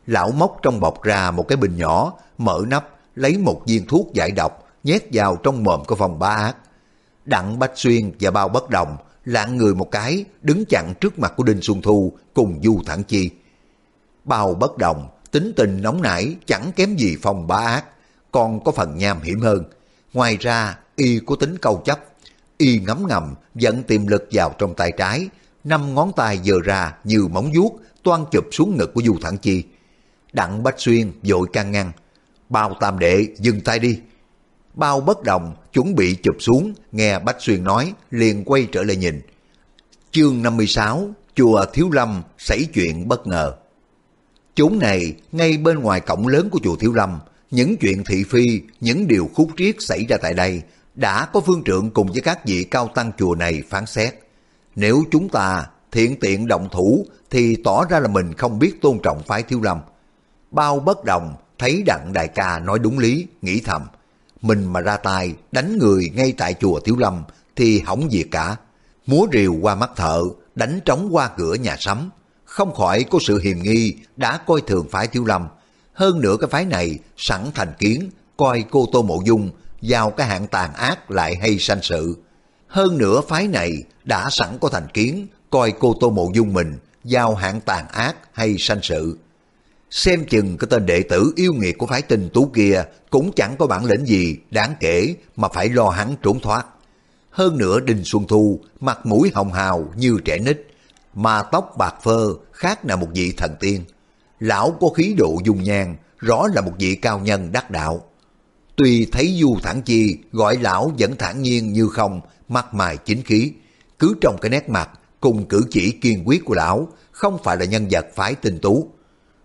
Lão móc trong bọc ra một cái bình nhỏ, mở nắp, lấy một viên thuốc giải độc, nhét vào trong mồm của phòng bá ác. Đặng Bách Xuyên và Bao Bất Đồng lạng người một cái, đứng chặn trước mặt của Đinh Xuân Thu cùng Du Thẳng Chi. Bao Bất Đồng, tính tình nóng nảy chẳng kém gì phòng bá ác, còn có phần nham hiểm hơn. Ngoài ra, y có tính câu chấp, y ngấm ngầm dẫn tiềm lực vào trong tay trái, năm ngón tay giờ ra như móng vuốt toan chụp xuống ngực của Du Thẳng Chi. Đặng Bách Xuyên vội can ngăn, bao tam đệ dừng tay đi. Bao bất đồng chuẩn bị chụp xuống, nghe Bách Xuyên nói, liền quay trở lại nhìn. Chương 56, chùa Thiếu Lâm xảy chuyện bất ngờ. Chốn này, ngay bên ngoài cổng lớn của chùa Thiếu Lâm, những chuyện thị phi, những điều khúc triết xảy ra tại đây, đã có phương trượng cùng với các vị cao tăng chùa này phán xét. Nếu chúng ta thiện tiện động thủ thì tỏ ra là mình không biết tôn trọng phái Thiếu Lâm. Bao bất đồng thấy đặng đại ca nói đúng lý, nghĩ thầm. Mình mà ra tay đánh người ngay tại chùa Thiếu Lâm thì hỏng việc cả. Múa rìu qua mắt thợ, đánh trống qua cửa nhà sắm. Không khỏi có sự hiềm nghi đã coi thường phái Thiếu Lâm. Hơn nữa cái phái này sẵn thành kiến, coi cô Tô Mộ Dung vào cái hạng tàn ác lại hay sanh sự. Hơn nữa phái này đã sẵn có thành kiến, coi cô Tô Mộ Dung mình vào hạng tàn ác hay sanh sự. Xem chừng cái tên đệ tử yêu nghiệt của phái tình tú kia cũng chẳng có bản lĩnh gì đáng kể mà phải lo hắn trốn thoát. Hơn nữa Đinh Xuân Thu mặt mũi hồng hào như trẻ nít, mà tóc bạc phơ khác là một vị thần tiên. Lão có khí độ dung nhan, rõ là một vị cao nhân đắc đạo. Tuy thấy Du Thẳng Chi gọi lão vẫn thản nhiên như không, mặt mày chính khí, cứ trong cái nét mặt cùng cử chỉ kiên quyết của lão không phải là nhân vật phái tình tú.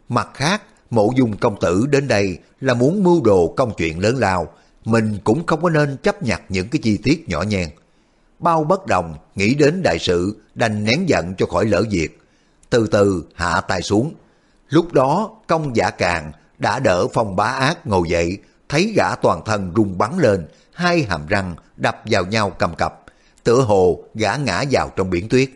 Mặt khác, mộ dung công tử đến đây là muốn mưu đồ công chuyện lớn lao, mình cũng không có nên chấp nhặt những cái chi tiết nhỏ nhen. Bao bất đồng, nghĩ đến đại sự, đành nén giận cho khỏi lỡ việc. Từ từ hạ tay xuống. Lúc đó, công giả càng đã đỡ phong bá ác ngồi dậy, thấy gã toàn thân rung bắn lên, hai hàm răng đập vào nhau cầm cập, tựa hồ gã ngã vào trong biển tuyết.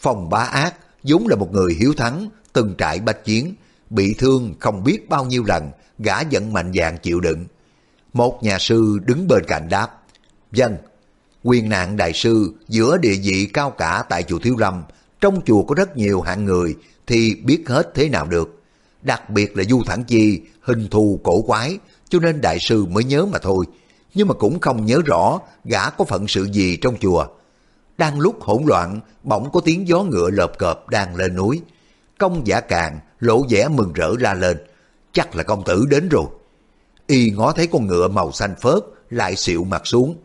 Phong bá ác vốn là một người hiếu thắng, từng trại bách chiến, bị thương không biết bao nhiêu lần, gã vẫn mạnh dạn chịu đựng. Một nhà sư đứng bên cạnh đáp, Dân, quyền nạn đại sư giữa địa vị cao cả tại chùa Thiếu Lâm, trong chùa có rất nhiều hạng người thì biết hết thế nào được. Đặc biệt là Du Thẳng Chi, hình thù cổ quái, cho nên đại sư mới nhớ mà thôi. Nhưng mà cũng không nhớ rõ gã có phận sự gì trong chùa. Đang lúc hỗn loạn, bỗng có tiếng gió ngựa lợp cợp đang lên núi. Công giả càng lộ vẻ mừng rỡ la lên. Chắc là công tử đến rồi. Y ngó thấy con ngựa màu xanh phớt lại xịu mặt xuống.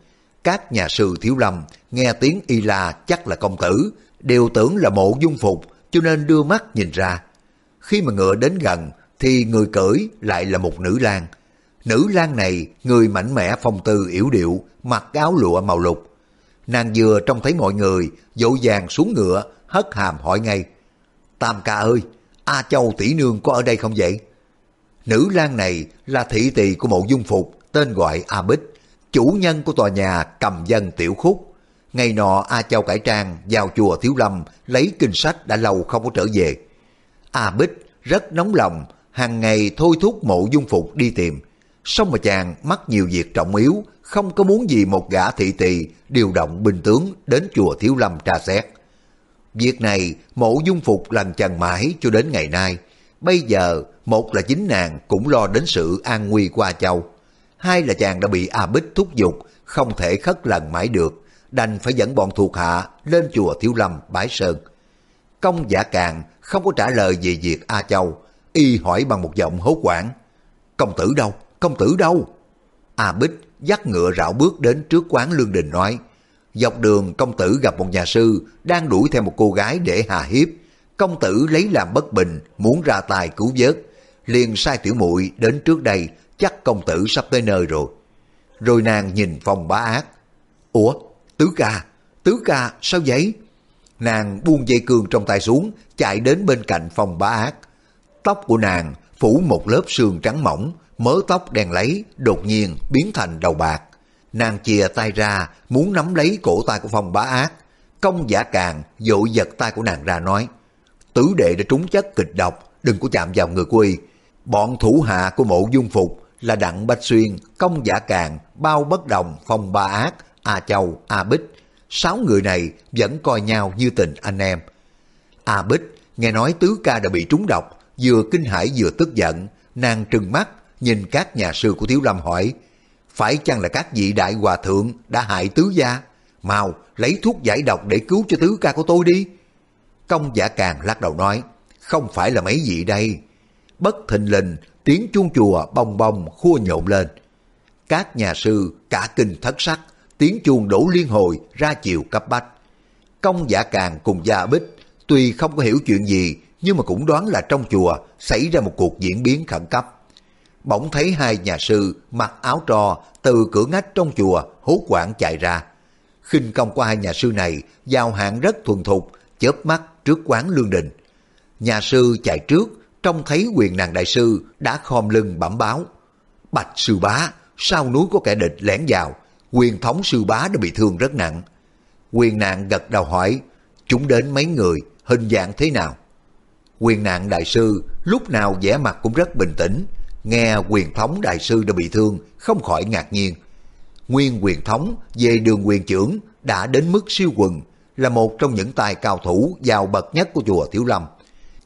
Các nhà sư thiếu lâm nghe tiếng y la chắc là công tử, đều tưởng là mộ dung phục cho nên đưa mắt nhìn ra. Khi mà ngựa đến gần thì người cưỡi lại là một nữ lang. Nữ lang này người mạnh mẽ phong tư yểu điệu, mặc áo lụa màu lục. Nàng vừa trông thấy mọi người, dỗ dàng xuống ngựa, hất hàm hỏi ngay. Tam ca ơi, A Châu tỷ nương có ở đây không vậy? Nữ lang này là thị tỳ của mộ dung phục, tên gọi A Bích, chủ nhân của tòa nhà cầm dân tiểu khúc. Ngày nọ A Châu cải trang vào chùa Thiếu Lâm lấy kinh sách đã lâu không có trở về. A Bích rất nóng lòng, hàng ngày thôi thúc mộ dung phục đi tìm. Xong mà chàng mắc nhiều việc trọng yếu, không có muốn gì một gã thị tỳ điều động binh tướng đến chùa Thiếu Lâm tra xét. Việc này mộ dung phục lần chàng mãi cho đến ngày nay. Bây giờ một là chính nàng cũng lo đến sự an nguy qua châu. Hai là chàng đã bị A Bích thúc giục, không thể khất lần mãi được, đành phải dẫn bọn thuộc hạ lên chùa Thiếu Lâm bái sơn. Công giả càng không có trả lời về việc A Châu, y hỏi bằng một giọng hốt quảng. Công tử đâu? Công tử đâu? A Bích dắt ngựa rảo bước đến trước quán Lương Đình nói, Dọc đường công tử gặp một nhà sư đang đuổi theo một cô gái để hà hiếp. Công tử lấy làm bất bình, muốn ra tài cứu vớt. liền sai tiểu muội đến trước đây, chắc công tử sắp tới nơi rồi. Rồi nàng nhìn phòng bá ác. Ủa, tứ ca, tứ ca, sao vậy? Nàng buông dây cương trong tay xuống, chạy đến bên cạnh phòng bá ác. Tóc của nàng phủ một lớp sương trắng mỏng, mớ tóc đen lấy, đột nhiên biến thành đầu bạc. Nàng chìa tay ra, muốn nắm lấy cổ tay của phong bá ác. Công giả càng dội giật tay của nàng ra nói, tứ đệ đã trúng chất kịch độc, đừng có chạm vào người của y. Bọn thủ hạ của mộ dung phục là Đặng Bách Xuyên, Công Giả Càng, Bao Bất Đồng, Phong Ba Ác, A Châu, A Bích. Sáu người này vẫn coi nhau như tình anh em. A Bích nghe nói tứ ca đã bị trúng độc, vừa kinh hãi vừa tức giận, nàng trừng mắt nhìn các nhà sư của Thiếu Lâm hỏi, phải chăng là các vị đại hòa thượng đã hại tứ gia? Mau, lấy thuốc giải độc để cứu cho tứ ca của tôi đi. Công giả càng lắc đầu nói, không phải là mấy vị đây. Bất thình lình, tiếng chuông chùa bong bong khua nhộn lên. Các nhà sư cả kinh thất sắc, tiếng chuông đổ liên hồi ra chiều cấp bách. Công giả càng cùng gia bích, tuy không có hiểu chuyện gì, nhưng mà cũng đoán là trong chùa xảy ra một cuộc diễn biến khẩn cấp bỗng thấy hai nhà sư mặc áo trò từ cửa ngách trong chùa hốt quảng chạy ra. khinh công của hai nhà sư này giao hạng rất thuần thục, chớp mắt trước quán lương đình. Nhà sư chạy trước, trông thấy quyền nàng đại sư đã khom lưng bẩm báo. Bạch sư bá, sau núi có kẻ địch lẻn vào, quyền thống sư bá đã bị thương rất nặng. Quyền nạn gật đầu hỏi, chúng đến mấy người, hình dạng thế nào? Quyền nạn đại sư lúc nào vẻ mặt cũng rất bình tĩnh, Nghe quyền thống đại sư đã bị thương, không khỏi ngạc nhiên. Nguyên quyền thống về đường quyền trưởng đã đến mức siêu quần, là một trong những tài cao thủ giàu bậc nhất của chùa Thiếu Lâm.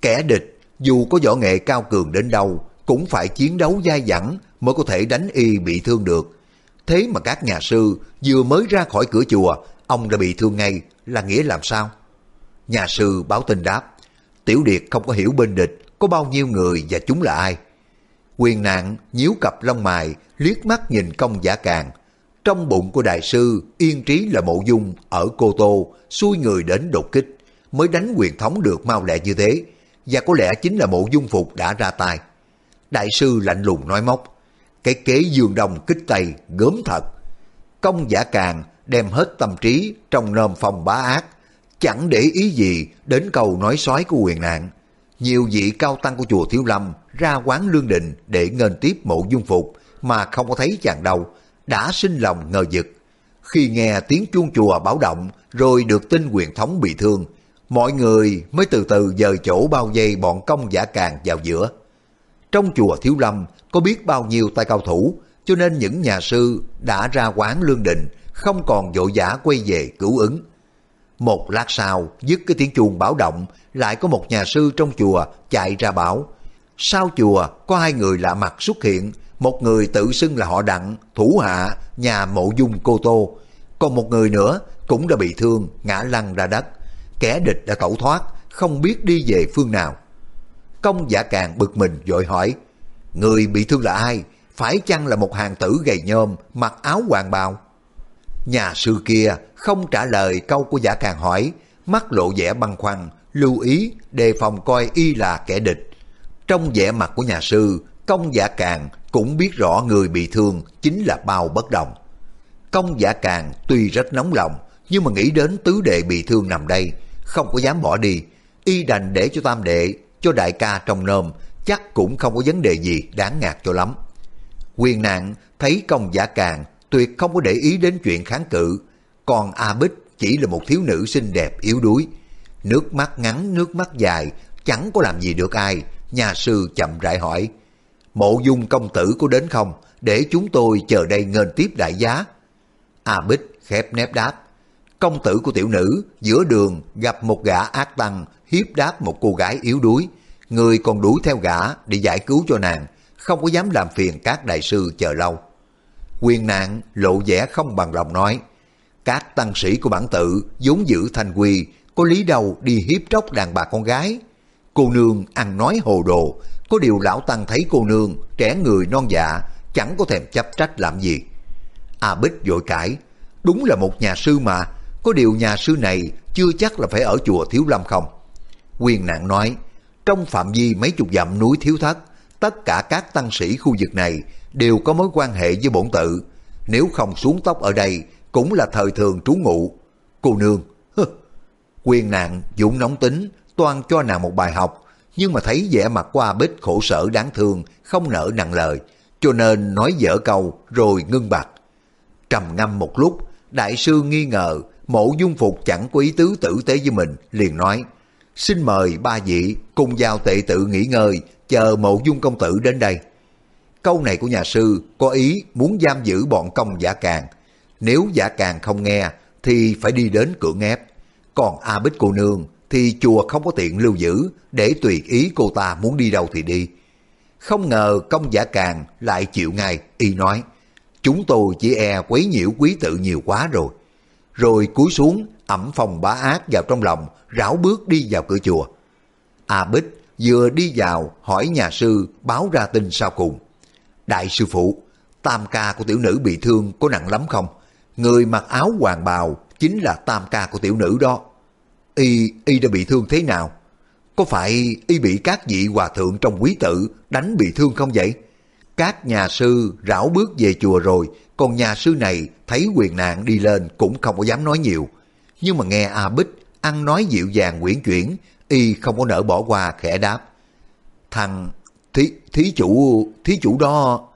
Kẻ địch, dù có võ nghệ cao cường đến đâu, cũng phải chiến đấu dai dẳng mới có thể đánh y bị thương được. Thế mà các nhà sư vừa mới ra khỏi cửa chùa, ông đã bị thương ngay, là nghĩa làm sao? Nhà sư báo tin đáp, Tiểu Điệt không có hiểu bên địch có bao nhiêu người và chúng là ai. Quyền nạn nhíu cặp lông mày, liếc mắt nhìn công giả càng. Trong bụng của đại sư, yên trí là mộ dung ở Cô Tô, xuôi người đến đột kích, mới đánh quyền thống được mau lẹ như thế. Và có lẽ chính là mộ dung phục đã ra tay. Đại sư lạnh lùng nói móc, cái kế dương đồng kích tay gớm thật. Công giả càng đem hết tâm trí trong nơm phòng bá ác, chẳng để ý gì đến câu nói xoáy của quyền nạn. Nhiều vị cao tăng của chùa Thiếu Lâm ra quán lương định để ngân tiếp mộ dung phục mà không có thấy chàng đâu, đã sinh lòng ngờ vực. Khi nghe tiếng chuông chùa báo động rồi được tin quyền thống bị thương, mọi người mới từ từ dời chỗ bao dây bọn công giả càng vào giữa. Trong chùa Thiếu Lâm có biết bao nhiêu tay cao thủ, cho nên những nhà sư đã ra quán lương định, không còn vội vã quay về cứu ứng. Một lát sau, dứt cái tiếng chuông báo động, lại có một nhà sư trong chùa chạy ra bảo, sau chùa có hai người lạ mặt xuất hiện, một người tự xưng là họ đặng, thủ hạ, nhà mộ dung cô tô. Còn một người nữa cũng đã bị thương, ngã lăn ra đất. Kẻ địch đã tẩu thoát, không biết đi về phương nào. Công giả càng bực mình vội hỏi, người bị thương là ai? Phải chăng là một hàng tử gầy nhôm, mặc áo hoàng bào? Nhà sư kia không trả lời câu của giả càng hỏi, mắt lộ vẻ băn khoăn, lưu ý đề phòng coi y là kẻ địch. Trong vẻ mặt của nhà sư, công giả càng cũng biết rõ người bị thương chính là bao bất đồng. Công giả càng tuy rất nóng lòng, nhưng mà nghĩ đến tứ đệ bị thương nằm đây, không có dám bỏ đi. Y đành để cho tam đệ, cho đại ca trong nôm, chắc cũng không có vấn đề gì đáng ngạc cho lắm. Quyền nạn thấy công giả càng tuyệt không có để ý đến chuyện kháng cự, còn A Bích chỉ là một thiếu nữ xinh đẹp yếu đuối. Nước mắt ngắn, nước mắt dài, chẳng có làm gì được ai, nhà sư chậm rãi hỏi, mộ dung công tử có đến không, để chúng tôi chờ đây nghênh tiếp đại giá. A Bích khép nép đáp, công tử của tiểu nữ giữa đường gặp một gã ác tăng hiếp đáp một cô gái yếu đuối. Người còn đuổi theo gã để giải cứu cho nàng, không có dám làm phiền các đại sư chờ lâu. Quyền nạn lộ vẻ không bằng lòng nói, các tăng sĩ của bản tự vốn giữ thanh quy, có lý đâu đi hiếp tróc đàn bà con gái. Cô nương ăn nói hồ đồ, có điều lão tăng thấy cô nương trẻ người non dạ, chẳng có thèm chấp trách làm gì. A Bích vội cãi, đúng là một nhà sư mà, có điều nhà sư này chưa chắc là phải ở chùa Thiếu Lâm không. Quyền nạn nói, trong phạm vi mấy chục dặm núi Thiếu Thất, tất cả các tăng sĩ khu vực này đều có mối quan hệ với bổn tự. Nếu không xuống tóc ở đây, cũng là thời thường trú ngụ. Cô nương, quyền nạn dũng nóng tính, toan cho nàng một bài học, nhưng mà thấy vẻ mặt qua bích khổ sở đáng thương, không nở nặng lời, cho nên nói dở câu rồi ngưng bặt. Trầm ngâm một lúc, đại sư nghi ngờ mộ dung phục chẳng có ý tứ tử tế với mình, liền nói, xin mời ba vị cùng giao tệ tự nghỉ ngơi, chờ mộ dung công tử đến đây. Câu này của nhà sư có ý muốn giam giữ bọn công giả càng. Nếu giả càng không nghe thì phải đi đến cửa ngép. Còn A Bích cô nương thì chùa không có tiện lưu giữ để tùy ý cô ta muốn đi đâu thì đi. Không ngờ công giả càng lại chịu ngay, y nói, chúng tôi chỉ e quấy nhiễu quý tự nhiều quá rồi. Rồi cúi xuống, ẩm phòng bá ác vào trong lòng, rảo bước đi vào cửa chùa. A Bích vừa đi vào hỏi nhà sư báo ra tin sau cùng. Đại sư phụ, tam ca của tiểu nữ bị thương có nặng lắm không? Người mặc áo hoàng bào chính là tam ca của tiểu nữ đó. Y, y đã bị thương thế nào? Có phải y bị các vị hòa thượng trong quý tự đánh bị thương không vậy? Các nhà sư rảo bước về chùa rồi, còn nhà sư này thấy quyền nạn đi lên cũng không có dám nói nhiều. Nhưng mà nghe A Bích ăn nói dịu dàng quyển chuyển, y không có nỡ bỏ qua khẽ đáp. Thằng thí, thí chủ, thí chủ đó,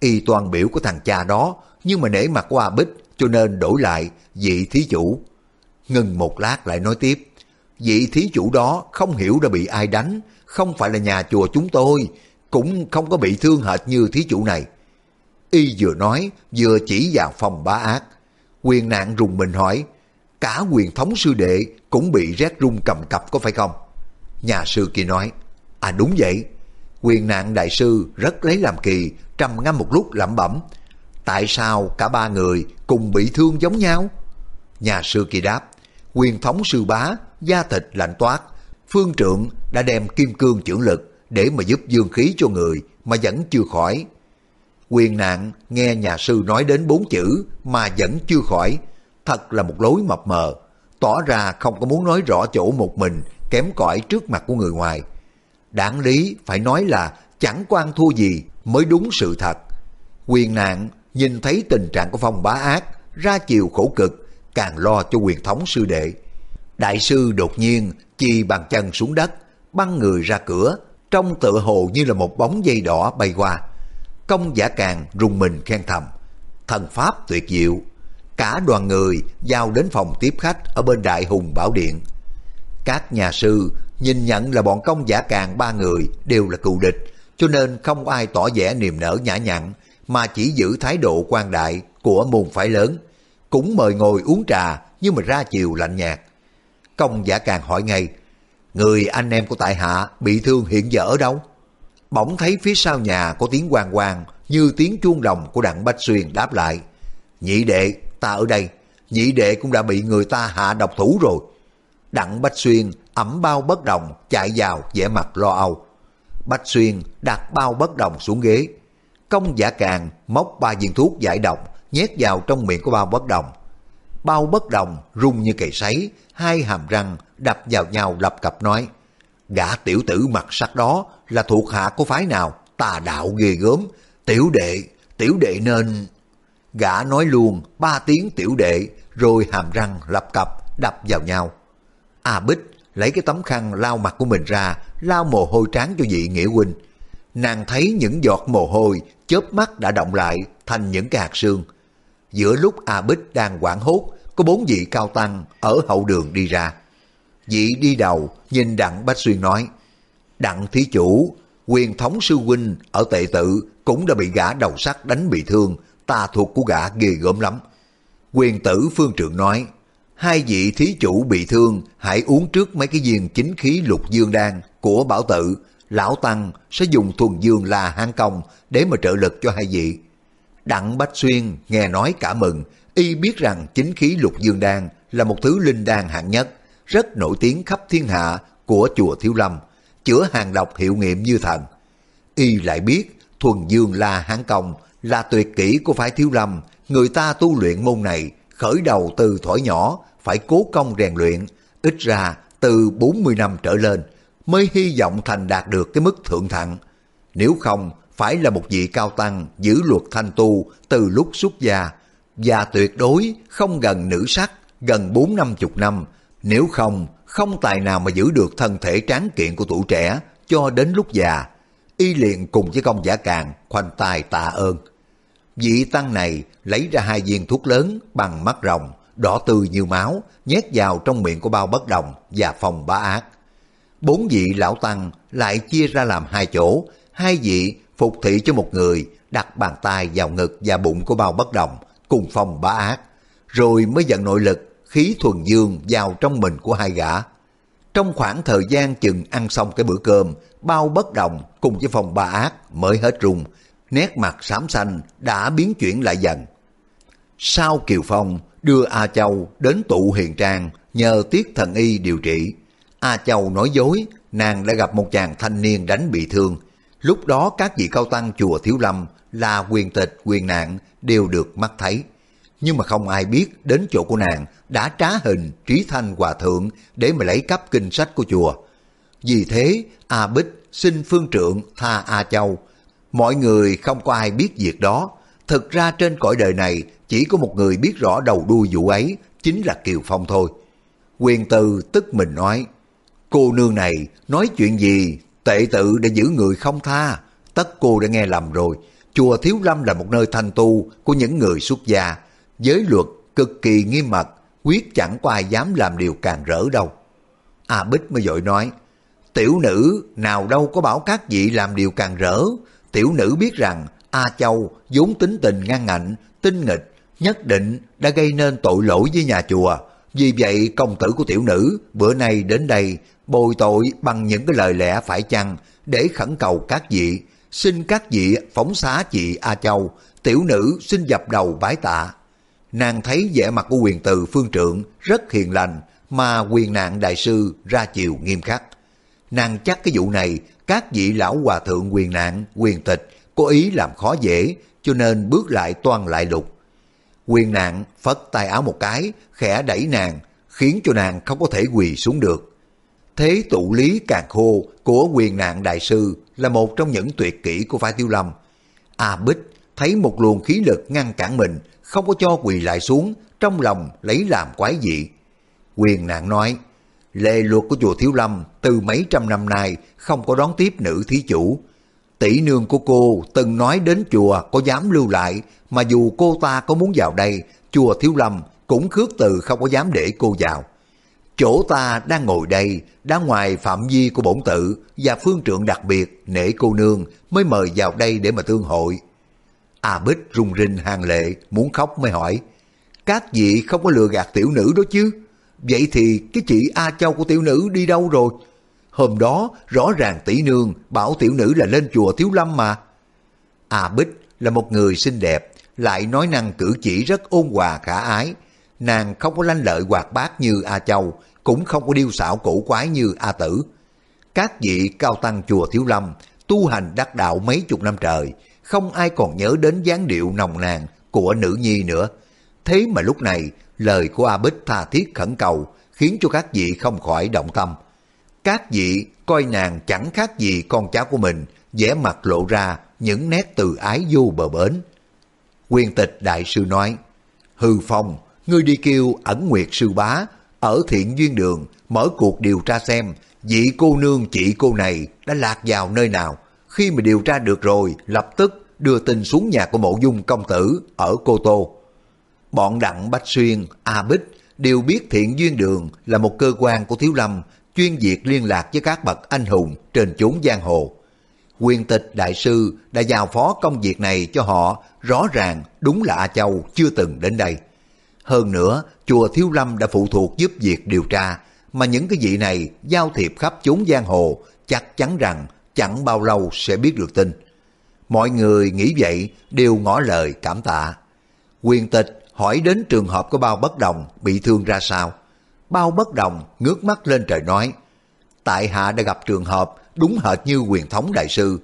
y toàn biểu của thằng cha đó, nhưng mà nể mặt qua Bích cho nên đổi lại vị thí chủ. Ngừng một lát lại nói tiếp, vị thí chủ đó không hiểu đã bị ai đánh, không phải là nhà chùa chúng tôi, cũng không có bị thương hệt như thí chủ này. Y vừa nói, vừa chỉ vào phòng bá ác. Quyền nạn rùng mình hỏi, cả quyền thống sư đệ cũng bị rét rung cầm cập có phải không? Nhà sư kia nói, à đúng vậy. Quyền nạn đại sư rất lấy làm kỳ, trầm ngâm một lúc lẩm bẩm. Tại sao cả ba người cùng bị thương giống nhau? Nhà sư kia đáp, quyền thống sư bá, da thịt lạnh toát, phương trượng đã đem kim cương trưởng lực để mà giúp dương khí cho người mà vẫn chưa khỏi. Quyền nạn nghe nhà sư nói đến bốn chữ mà vẫn chưa khỏi, thật là một lối mập mờ, tỏ ra không có muốn nói rõ chỗ một mình kém cỏi trước mặt của người ngoài. Đáng lý phải nói là chẳng quan thua gì mới đúng sự thật. Quyền nạn nhìn thấy tình trạng của phong bá ác, ra chiều khổ cực, càng lo cho quyền thống sư đệ. Đại sư đột nhiên chi bàn chân xuống đất, băng người ra cửa, trông tựa hồ như là một bóng dây đỏ bay qua. Công giả càng rùng mình khen thầm, thần pháp tuyệt diệu. Cả đoàn người giao đến phòng tiếp khách ở bên Đại Hùng Bảo Điện. Các nhà sư nhìn nhận là bọn công giả càng ba người đều là cựu địch, cho nên không ai tỏ vẻ niềm nở nhã nhặn, mà chỉ giữ thái độ quan đại của môn phái lớn. Cũng mời ngồi uống trà, nhưng mà ra chiều lạnh nhạt. Công giả càng hỏi ngay, người anh em của tại hạ bị thương hiện giờ ở đâu? Bỗng thấy phía sau nhà có tiếng quang quang như tiếng chuông đồng của đặng Bách Xuyên đáp lại. Nhị đệ, ta ở đây, nhị đệ cũng đã bị người ta hạ độc thủ rồi. Đặng Bách Xuyên ẩm bao bất đồng chạy vào vẻ mặt lo âu. Bách Xuyên đặt bao bất đồng xuống ghế. Công giả càng móc ba viên thuốc giải độc nhét vào trong miệng của bao bất đồng. Bao bất đồng rung như cây sấy, hai hàm răng đập vào nhau lập cập nói Gã tiểu tử mặt sắc đó là thuộc hạ của phái nào, tà đạo ghê gớm, tiểu đệ, tiểu đệ nên... Gã nói luôn ba tiếng tiểu đệ, rồi hàm răng lập cập đập vào nhau. A Bích lấy cái tấm khăn lau mặt của mình ra, lau mồ hôi tráng cho vị nghĩa huynh. Nàng thấy những giọt mồ hôi chớp mắt đã động lại thành những cái hạt sương. Giữa lúc A Bích đang quảng hốt, có bốn vị cao tăng ở hậu đường đi ra. Vị đi đầu nhìn Đặng Bách Xuyên nói, Đặng thí chủ, quyền thống sư huynh ở tệ tự cũng đã bị gã đầu sắt đánh bị thương, ta thuộc của gã ghê gớm lắm. Quyền tử phương trượng nói, hai vị thí chủ bị thương hãy uống trước mấy cái viên chính khí lục dương đan của bảo tự, lão tăng sẽ dùng thuần dương là hang công để mà trợ lực cho hai vị. Đặng Bách Xuyên nghe nói cả mừng, y biết rằng chính khí lục dương đan là một thứ linh đan hạng nhất, rất nổi tiếng khắp thiên hạ của chùa Thiếu Lâm, chữa hàng độc hiệu nghiệm như thần. Y lại biết thuần dương la hán công là tuyệt kỹ của phái Thiếu Lâm, người ta tu luyện môn này khởi đầu từ thổi nhỏ phải cố công rèn luyện, ít ra từ 40 năm trở lên mới hy vọng thành đạt được cái mức thượng thặng. Nếu không, phải là một vị cao tăng giữ luật thanh tu từ lúc xuất gia và tuyệt đối không gần nữ sắc gần bốn năm chục năm. Nếu không, không tài nào mà giữ được thân thể tráng kiện của tuổi trẻ cho đến lúc già. Y liền cùng với công giả càng khoanh tay tạ ơn. Vị tăng này lấy ra hai viên thuốc lớn bằng mắt rồng, đỏ tươi như máu, nhét vào trong miệng của bao bất đồng và phòng bá ác. Bốn vị lão tăng lại chia ra làm hai chỗ, hai vị phục thị cho một người, đặt bàn tay vào ngực và bụng của bao bất đồng, cùng phòng bá ác, rồi mới dẫn nội lực, khí thuần dương vào trong mình của hai gã. Trong khoảng thời gian chừng ăn xong cái bữa cơm, bao bất đồng cùng với phòng bá ác mới hết rung, nét mặt xám xanh đã biến chuyển lại dần. Sau Kiều Phong đưa A Châu đến tụ hiền trang nhờ tiết thần y điều trị. A Châu nói dối, nàng đã gặp một chàng thanh niên đánh bị thương. Lúc đó các vị cao tăng chùa Thiếu Lâm là quyền tịch, quyền nạn đều được mắt thấy. Nhưng mà không ai biết đến chỗ của nàng đã trá hình trí thanh hòa thượng để mà lấy cắp kinh sách của chùa. Vì thế, A Bích xin phương trượng tha A Châu. Mọi người không có ai biết việc đó. Thực ra trên cõi đời này chỉ có một người biết rõ đầu đuôi vụ ấy, chính là Kiều Phong thôi. Quyền từ tức mình nói, cô nương này nói chuyện gì, tệ tự để giữ người không tha. Tất cô đã nghe lầm rồi, chùa Thiếu Lâm là một nơi thanh tu của những người xuất gia, giới luật cực kỳ nghiêm mật, quyết chẳng có ai dám làm điều càng rỡ đâu. A Bích mới dội nói, tiểu nữ nào đâu có bảo các vị làm điều càng rỡ, tiểu nữ biết rằng A Châu vốn tính tình ngang ngạnh, tinh nghịch, nhất định đã gây nên tội lỗi với nhà chùa. Vì vậy công tử của tiểu nữ bữa nay đến đây bồi tội bằng những cái lời lẽ phải chăng để khẩn cầu các vị, xin các vị phóng xá chị A Châu, tiểu nữ xin dập đầu bái tạ. Nàng thấy vẻ mặt của quyền từ phương trượng rất hiền lành, mà quyền nạn đại sư ra chiều nghiêm khắc. Nàng chắc cái vụ này các vị lão hòa thượng quyền nạn, quyền tịch có ý làm khó dễ, cho nên bước lại toan lại lục. Quyền nạn phất tay áo một cái, khẽ đẩy nàng, khiến cho nàng không có thể quỳ xuống được. Thế tụ lý càng khô của quyền nạn đại sư là một trong những tuyệt kỹ của phái tiêu lâm. A Bích thấy một luồng khí lực ngăn cản mình, không có cho quỳ lại xuống, trong lòng lấy làm quái dị. Quyền nạn nói, lệ luật của chùa Thiếu Lâm từ mấy trăm năm nay không có đón tiếp nữ thí chủ. Tỷ nương của cô từng nói đến chùa có dám lưu lại, mà dù cô ta có muốn vào đây, chùa Thiếu Lâm cũng khước từ không có dám để cô vào. Chỗ ta đang ngồi đây, đã ngoài phạm vi của bổn tự và phương trượng đặc biệt nể cô nương mới mời vào đây để mà tương hội. A Bích rung rinh hàng lệ, muốn khóc mới hỏi, các vị không có lừa gạt tiểu nữ đó chứ? Vậy thì cái chị A Châu của tiểu nữ đi đâu rồi? Hôm đó rõ ràng tỷ nương bảo tiểu nữ là lên chùa Thiếu Lâm mà. A Bích là một người xinh đẹp, lại nói năng cử chỉ rất ôn hòa khả ái. Nàng không có lanh lợi hoạt bát như A Châu, cũng không có điêu xảo cổ quái như A Tử. Các vị cao tăng chùa Thiếu Lâm tu hành đắc đạo mấy chục năm trời, không ai còn nhớ đến dáng điệu nồng nàn của nữ nhi nữa. Thế mà lúc này, lời của A Bích tha thiết khẩn cầu khiến cho các vị không khỏi động tâm. Các vị coi nàng chẳng khác gì con cháu của mình, vẻ mặt lộ ra những nét từ ái vô bờ bến. Quyền tịch đại sư nói, Hư Phong, ngươi đi kêu ẩn nguyệt sư bá, ở thiện duyên đường, mở cuộc điều tra xem vị cô nương chị cô này đã lạc vào nơi nào. Khi mà điều tra được rồi, lập tức đưa tin xuống nhà của mộ dung công tử ở Cô Tô. Bọn Đặng Bách Xuyên, A Bích đều biết thiện duyên đường là một cơ quan của Thiếu Lâm chuyên việc liên lạc với các bậc anh hùng trên chốn giang hồ. Quyền tịch đại sư đã giao phó công việc này cho họ, rõ ràng đúng là A Châu chưa từng đến đây. Hơn nữa, chùa Thiếu Lâm đã phụ thuộc giúp việc điều tra, mà những cái vị này giao thiệp khắp chốn giang hồ, chắc chắn rằng chẳng bao lâu sẽ biết được tin. Mọi người nghĩ vậy đều ngỏ lời cảm tạ. Quyền tịch hỏi đến trường hợp của bao bất đồng bị thương ra sao. Bao bất đồng ngước mắt lên trời nói, tại hạ đã gặp trường hợp đúng hệt như quyền thống đại sư.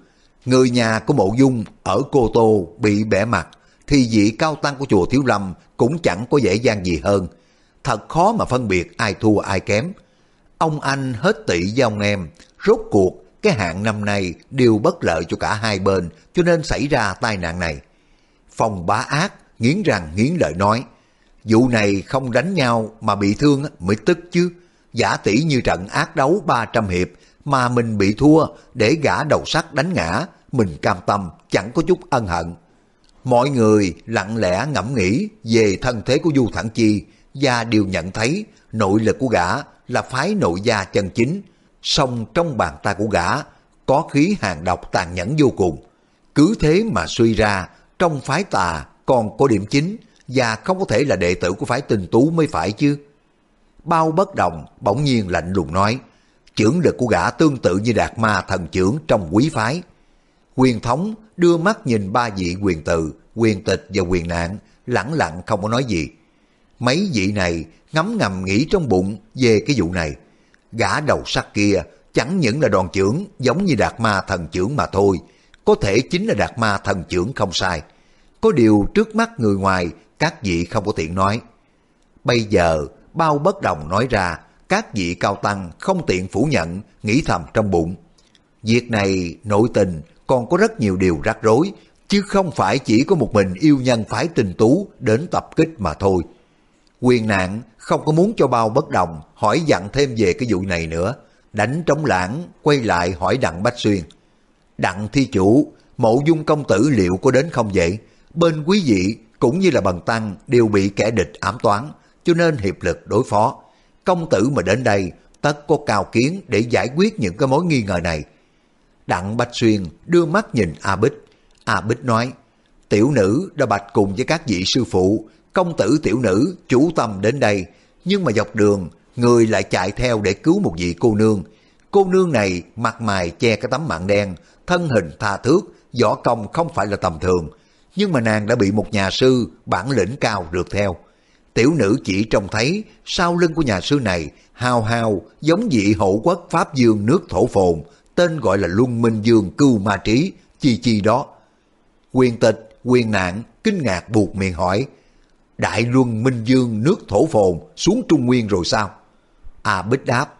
Người nhà của mộ dung ở Cô Tô bị bẻ mặt, thì vị cao tăng của chùa Thiếu Lâm cũng chẳng có dễ dàng gì hơn. Thật khó mà phân biệt ai thua ai kém. Ông anh hết tỷ với ông em, rốt cuộc cái hạn năm nay đều bất lợi cho cả hai bên cho nên xảy ra tai nạn này. phòng bá ác nghiến răng nghiến lợi nói, vụ này không đánh nhau mà bị thương mới tức chứ. Giả tỷ như trận ác đấu 300 hiệp mà mình bị thua để gã đầu sắt đánh ngã, mình cam tâm chẳng có chút ân hận. Mọi người lặng lẽ ngẫm nghĩ về thân thế của Du Thẳng Chi và đều nhận thấy nội lực của gã là phái nội gia chân chính, song trong bàn tay của gã có khí hàng độc tàn nhẫn vô cùng. Cứ thế mà suy ra, trong phái tà còn có điểm chính và không có thể là đệ tử của phái tinh tú mới phải chứ. Bao bất đồng bỗng nhiên lạnh lùng nói, trưởng lực của gã tương tự như đạt ma thần trưởng trong quý phái. Quyền thống đưa mắt nhìn ba vị quyền tự, quyền tịch và quyền nạn, lẳng lặng không có nói gì. Mấy vị này ngấm ngầm nghĩ trong bụng về cái vụ này. Gã đầu sắt kia chẳng những là đoàn trưởng giống như đạt ma thần trưởng mà thôi, có thể chính là đạt ma thần trưởng không sai. Có điều trước mắt người ngoài, các vị không có tiện nói. Bây giờ, bao bất đồng nói ra, các vị cao tăng không tiện phủ nhận, nghĩ thầm trong bụng. Việc này nội tình còn có rất nhiều điều rắc rối, chứ không phải chỉ có một mình yêu nhân phái tình tú đến tập kích mà thôi. Quyền nạn không có muốn cho bao bất đồng hỏi dặn thêm về cái vụ này nữa. Đánh trống lãng, quay lại hỏi Đặng Bách Xuyên. Đặng thi chủ, mộ dung công tử liệu có đến không vậy? Bên quý vị cũng như là bằng tăng đều bị kẻ địch ám toán, cho nên hiệp lực đối phó. Công tử mà đến đây, tất có cao kiến để giải quyết những cái mối nghi ngờ này. Đặng bạch Xuyên đưa mắt nhìn A Bích. A Bích nói, tiểu nữ đã bạch cùng với các vị sư phụ, công tử tiểu nữ chủ tâm đến đây, nhưng mà dọc đường, người lại chạy theo để cứu một vị cô nương. Cô nương này mặt mày che cái tấm mạng đen, thân hình tha thước, võ công không phải là tầm thường, nhưng mà nàng đã bị một nhà sư bản lĩnh cao rượt theo. Tiểu nữ chỉ trông thấy sau lưng của nhà sư này hào hào giống vị hậu quốc Pháp Dương nước thổ phồn, tên gọi là Luân Minh Dương Cưu Ma Trí, chi chi đó. Quyền tịch, quyền nạn, kinh ngạc buộc miệng hỏi, Đại Luân Minh Dương nước thổ phồn xuống Trung Nguyên rồi sao? À Bích đáp,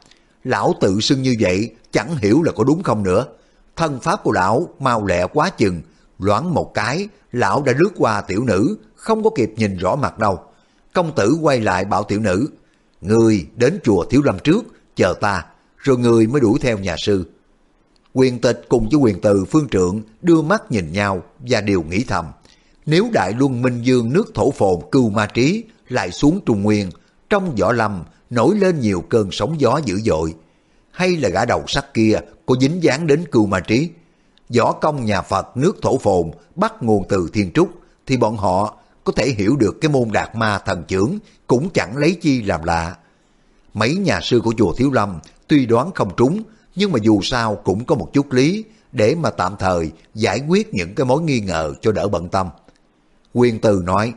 lão tự xưng như vậy chẳng hiểu là có đúng không nữa. Thân pháp của lão mau lẹ quá chừng, loãng một cái, lão đã lướt qua tiểu nữ, không có kịp nhìn rõ mặt đâu. Công tử quay lại bảo tiểu nữ, người đến chùa Thiếu Lâm trước, chờ ta, rồi người mới đuổi theo nhà sư. Quyền tịch cùng với quyền từ phương trượng đưa mắt nhìn nhau và đều nghĩ thầm. Nếu Đại Luân Minh Dương nước thổ phồn cưu ma trí lại xuống Trung Nguyên, trong võ lâm nổi lên nhiều cơn sóng gió dữ dội, hay là gã đầu sắt kia có dính dáng đến cưu ma trí, võ công nhà Phật nước thổ phồn bắt nguồn từ thiên trúc, thì bọn họ có thể hiểu được cái môn đạt ma thần trưởng cũng chẳng lấy chi làm lạ. Mấy nhà sư của chùa Thiếu Lâm tuy đoán không trúng, nhưng mà dù sao cũng có một chút lý để mà tạm thời giải quyết những cái mối nghi ngờ cho đỡ bận tâm. Quyền từ nói,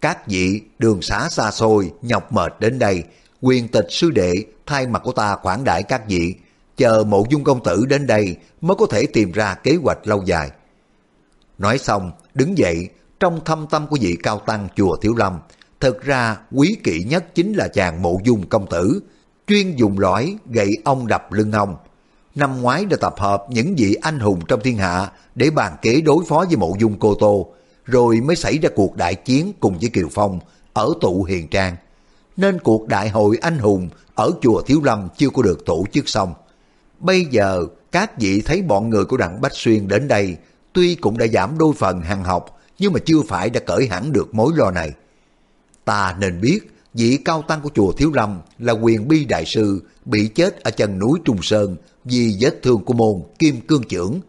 các vị đường xá xa xôi, nhọc mệt đến đây, quyền tịch sư đệ thay mặt của ta khoản đại các vị, chờ mộ dung công tử đến đây mới có thể tìm ra kế hoạch lâu dài. Nói xong, đứng dậy, trong thâm tâm của vị cao tăng chùa Thiếu Lâm, thực ra quý kỵ nhất chính là chàng mộ dung công tử, chuyên dùng lõi gậy ông đập lưng ông. Năm ngoái đã tập hợp những vị anh hùng trong thiên hạ để bàn kế đối phó với mộ dung cô tô, rồi mới xảy ra cuộc đại chiến cùng với Kiều Phong ở tụ Hiền Trang. Nên cuộc đại hội anh hùng ở chùa Thiếu Lâm chưa có được tổ chức xong. Bây giờ các vị thấy bọn người của Đặng Bách Xuyên đến đây tuy cũng đã giảm đôi phần hàng học nhưng mà chưa phải đã cởi hẳn được mối lo này. Ta nên biết vị cao tăng của chùa Thiếu Lâm là quyền bi đại sư bị chết ở chân núi Trung Sơn vì vết thương của môn kim cương trưởng.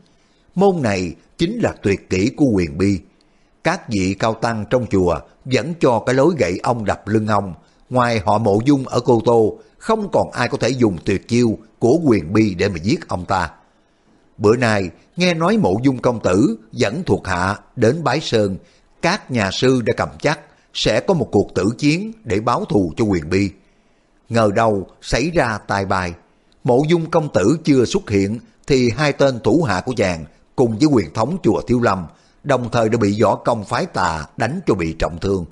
Môn này chính là tuyệt kỹ của quyền bi. Các vị cao tăng trong chùa vẫn cho cái lối gậy ông đập lưng ông, ngoài họ mộ dung ở Cô Tô, không còn ai có thể dùng tuyệt chiêu của quyền bi để mà giết ông ta. Bữa nay, nghe nói mộ dung công tử dẫn thuộc hạ đến Bái Sơn, các nhà sư đã cầm chắc sẽ có một cuộc tử chiến để báo thù cho quyền bi. Ngờ đâu xảy ra tai bài, mộ dung công tử chưa xuất hiện thì hai tên thủ hạ của chàng cùng với quyền thống chùa Thiếu Lâm đồng thời đã bị võ công phái tà đánh cho bị trọng thương.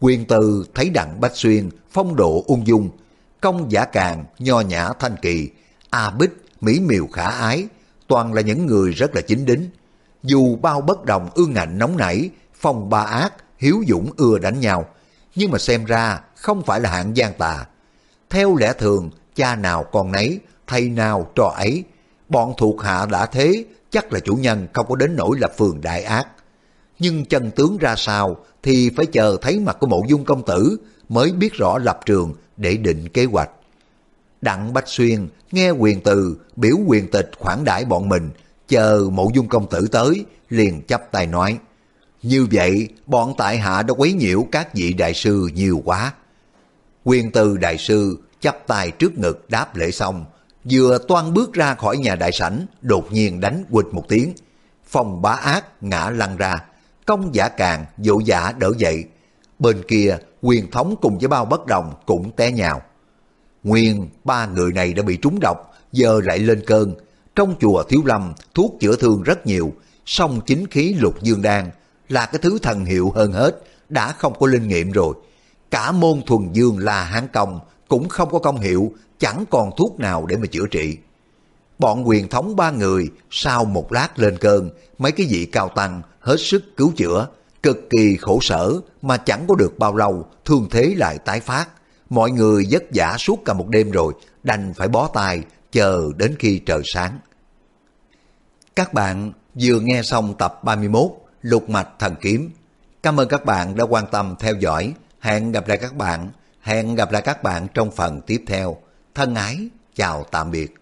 Quyền từ thấy đặng Bách Xuyên phong độ ung dung, công giả càng, nho nhã thanh kỳ, A Bích, mỹ miều khả ái, toàn là những người rất là chính đính. Dù bao bất đồng ương ngạnh nóng nảy, phong ba ác, hiếu dũng ưa đánh nhau, nhưng mà xem ra không phải là hạng gian tà. Theo lẽ thường, cha nào con nấy, thầy nào trò ấy, bọn thuộc hạ đã thế, chắc là chủ nhân không có đến nỗi lập phường đại ác. Nhưng chân tướng ra sao thì phải chờ thấy mặt của mộ dung công tử mới biết rõ lập trường để định kế hoạch. Đặng Bách Xuyên nghe quyền từ biểu quyền tịch khoản đãi bọn mình, chờ mộ dung công tử tới, liền chấp tay nói. Như vậy, bọn tại hạ đã quấy nhiễu các vị đại sư nhiều quá. Quyền từ đại sư chắp tay trước ngực đáp lễ xong, vừa toan bước ra khỏi nhà đại sảnh, đột nhiên đánh quịch một tiếng. Phòng bá ác ngã lăn ra, công giả càng dỗ giả đỡ dậy. Bên kia, quyền thống cùng với bao bất đồng cũng té nhào. Nguyên, ba người này đã bị trúng độc, giờ lại lên cơn. Trong chùa Thiếu Lâm, thuốc chữa thương rất nhiều, song chính khí lục dương đan là cái thứ thần hiệu hơn hết, đã không có linh nghiệm rồi. Cả môn thuần dương là hán công, cũng không có công hiệu, chẳng còn thuốc nào để mà chữa trị. Bọn quyền thống ba người sau một lát lên cơn, mấy cái vị cao tăng hết sức cứu chữa, cực kỳ khổ sở mà chẳng có được bao lâu, thương thế lại tái phát. Mọi người vất vả suốt cả một đêm rồi, đành phải bó tay, chờ đến khi trời sáng. Các bạn vừa nghe xong tập 31 Lục Mạch Thần Kiếm. Cảm ơn các bạn đã quan tâm theo dõi. Hẹn gặp lại các bạn. Hẹn gặp lại các bạn trong phần tiếp theo. Thân ái, chào tạm biệt.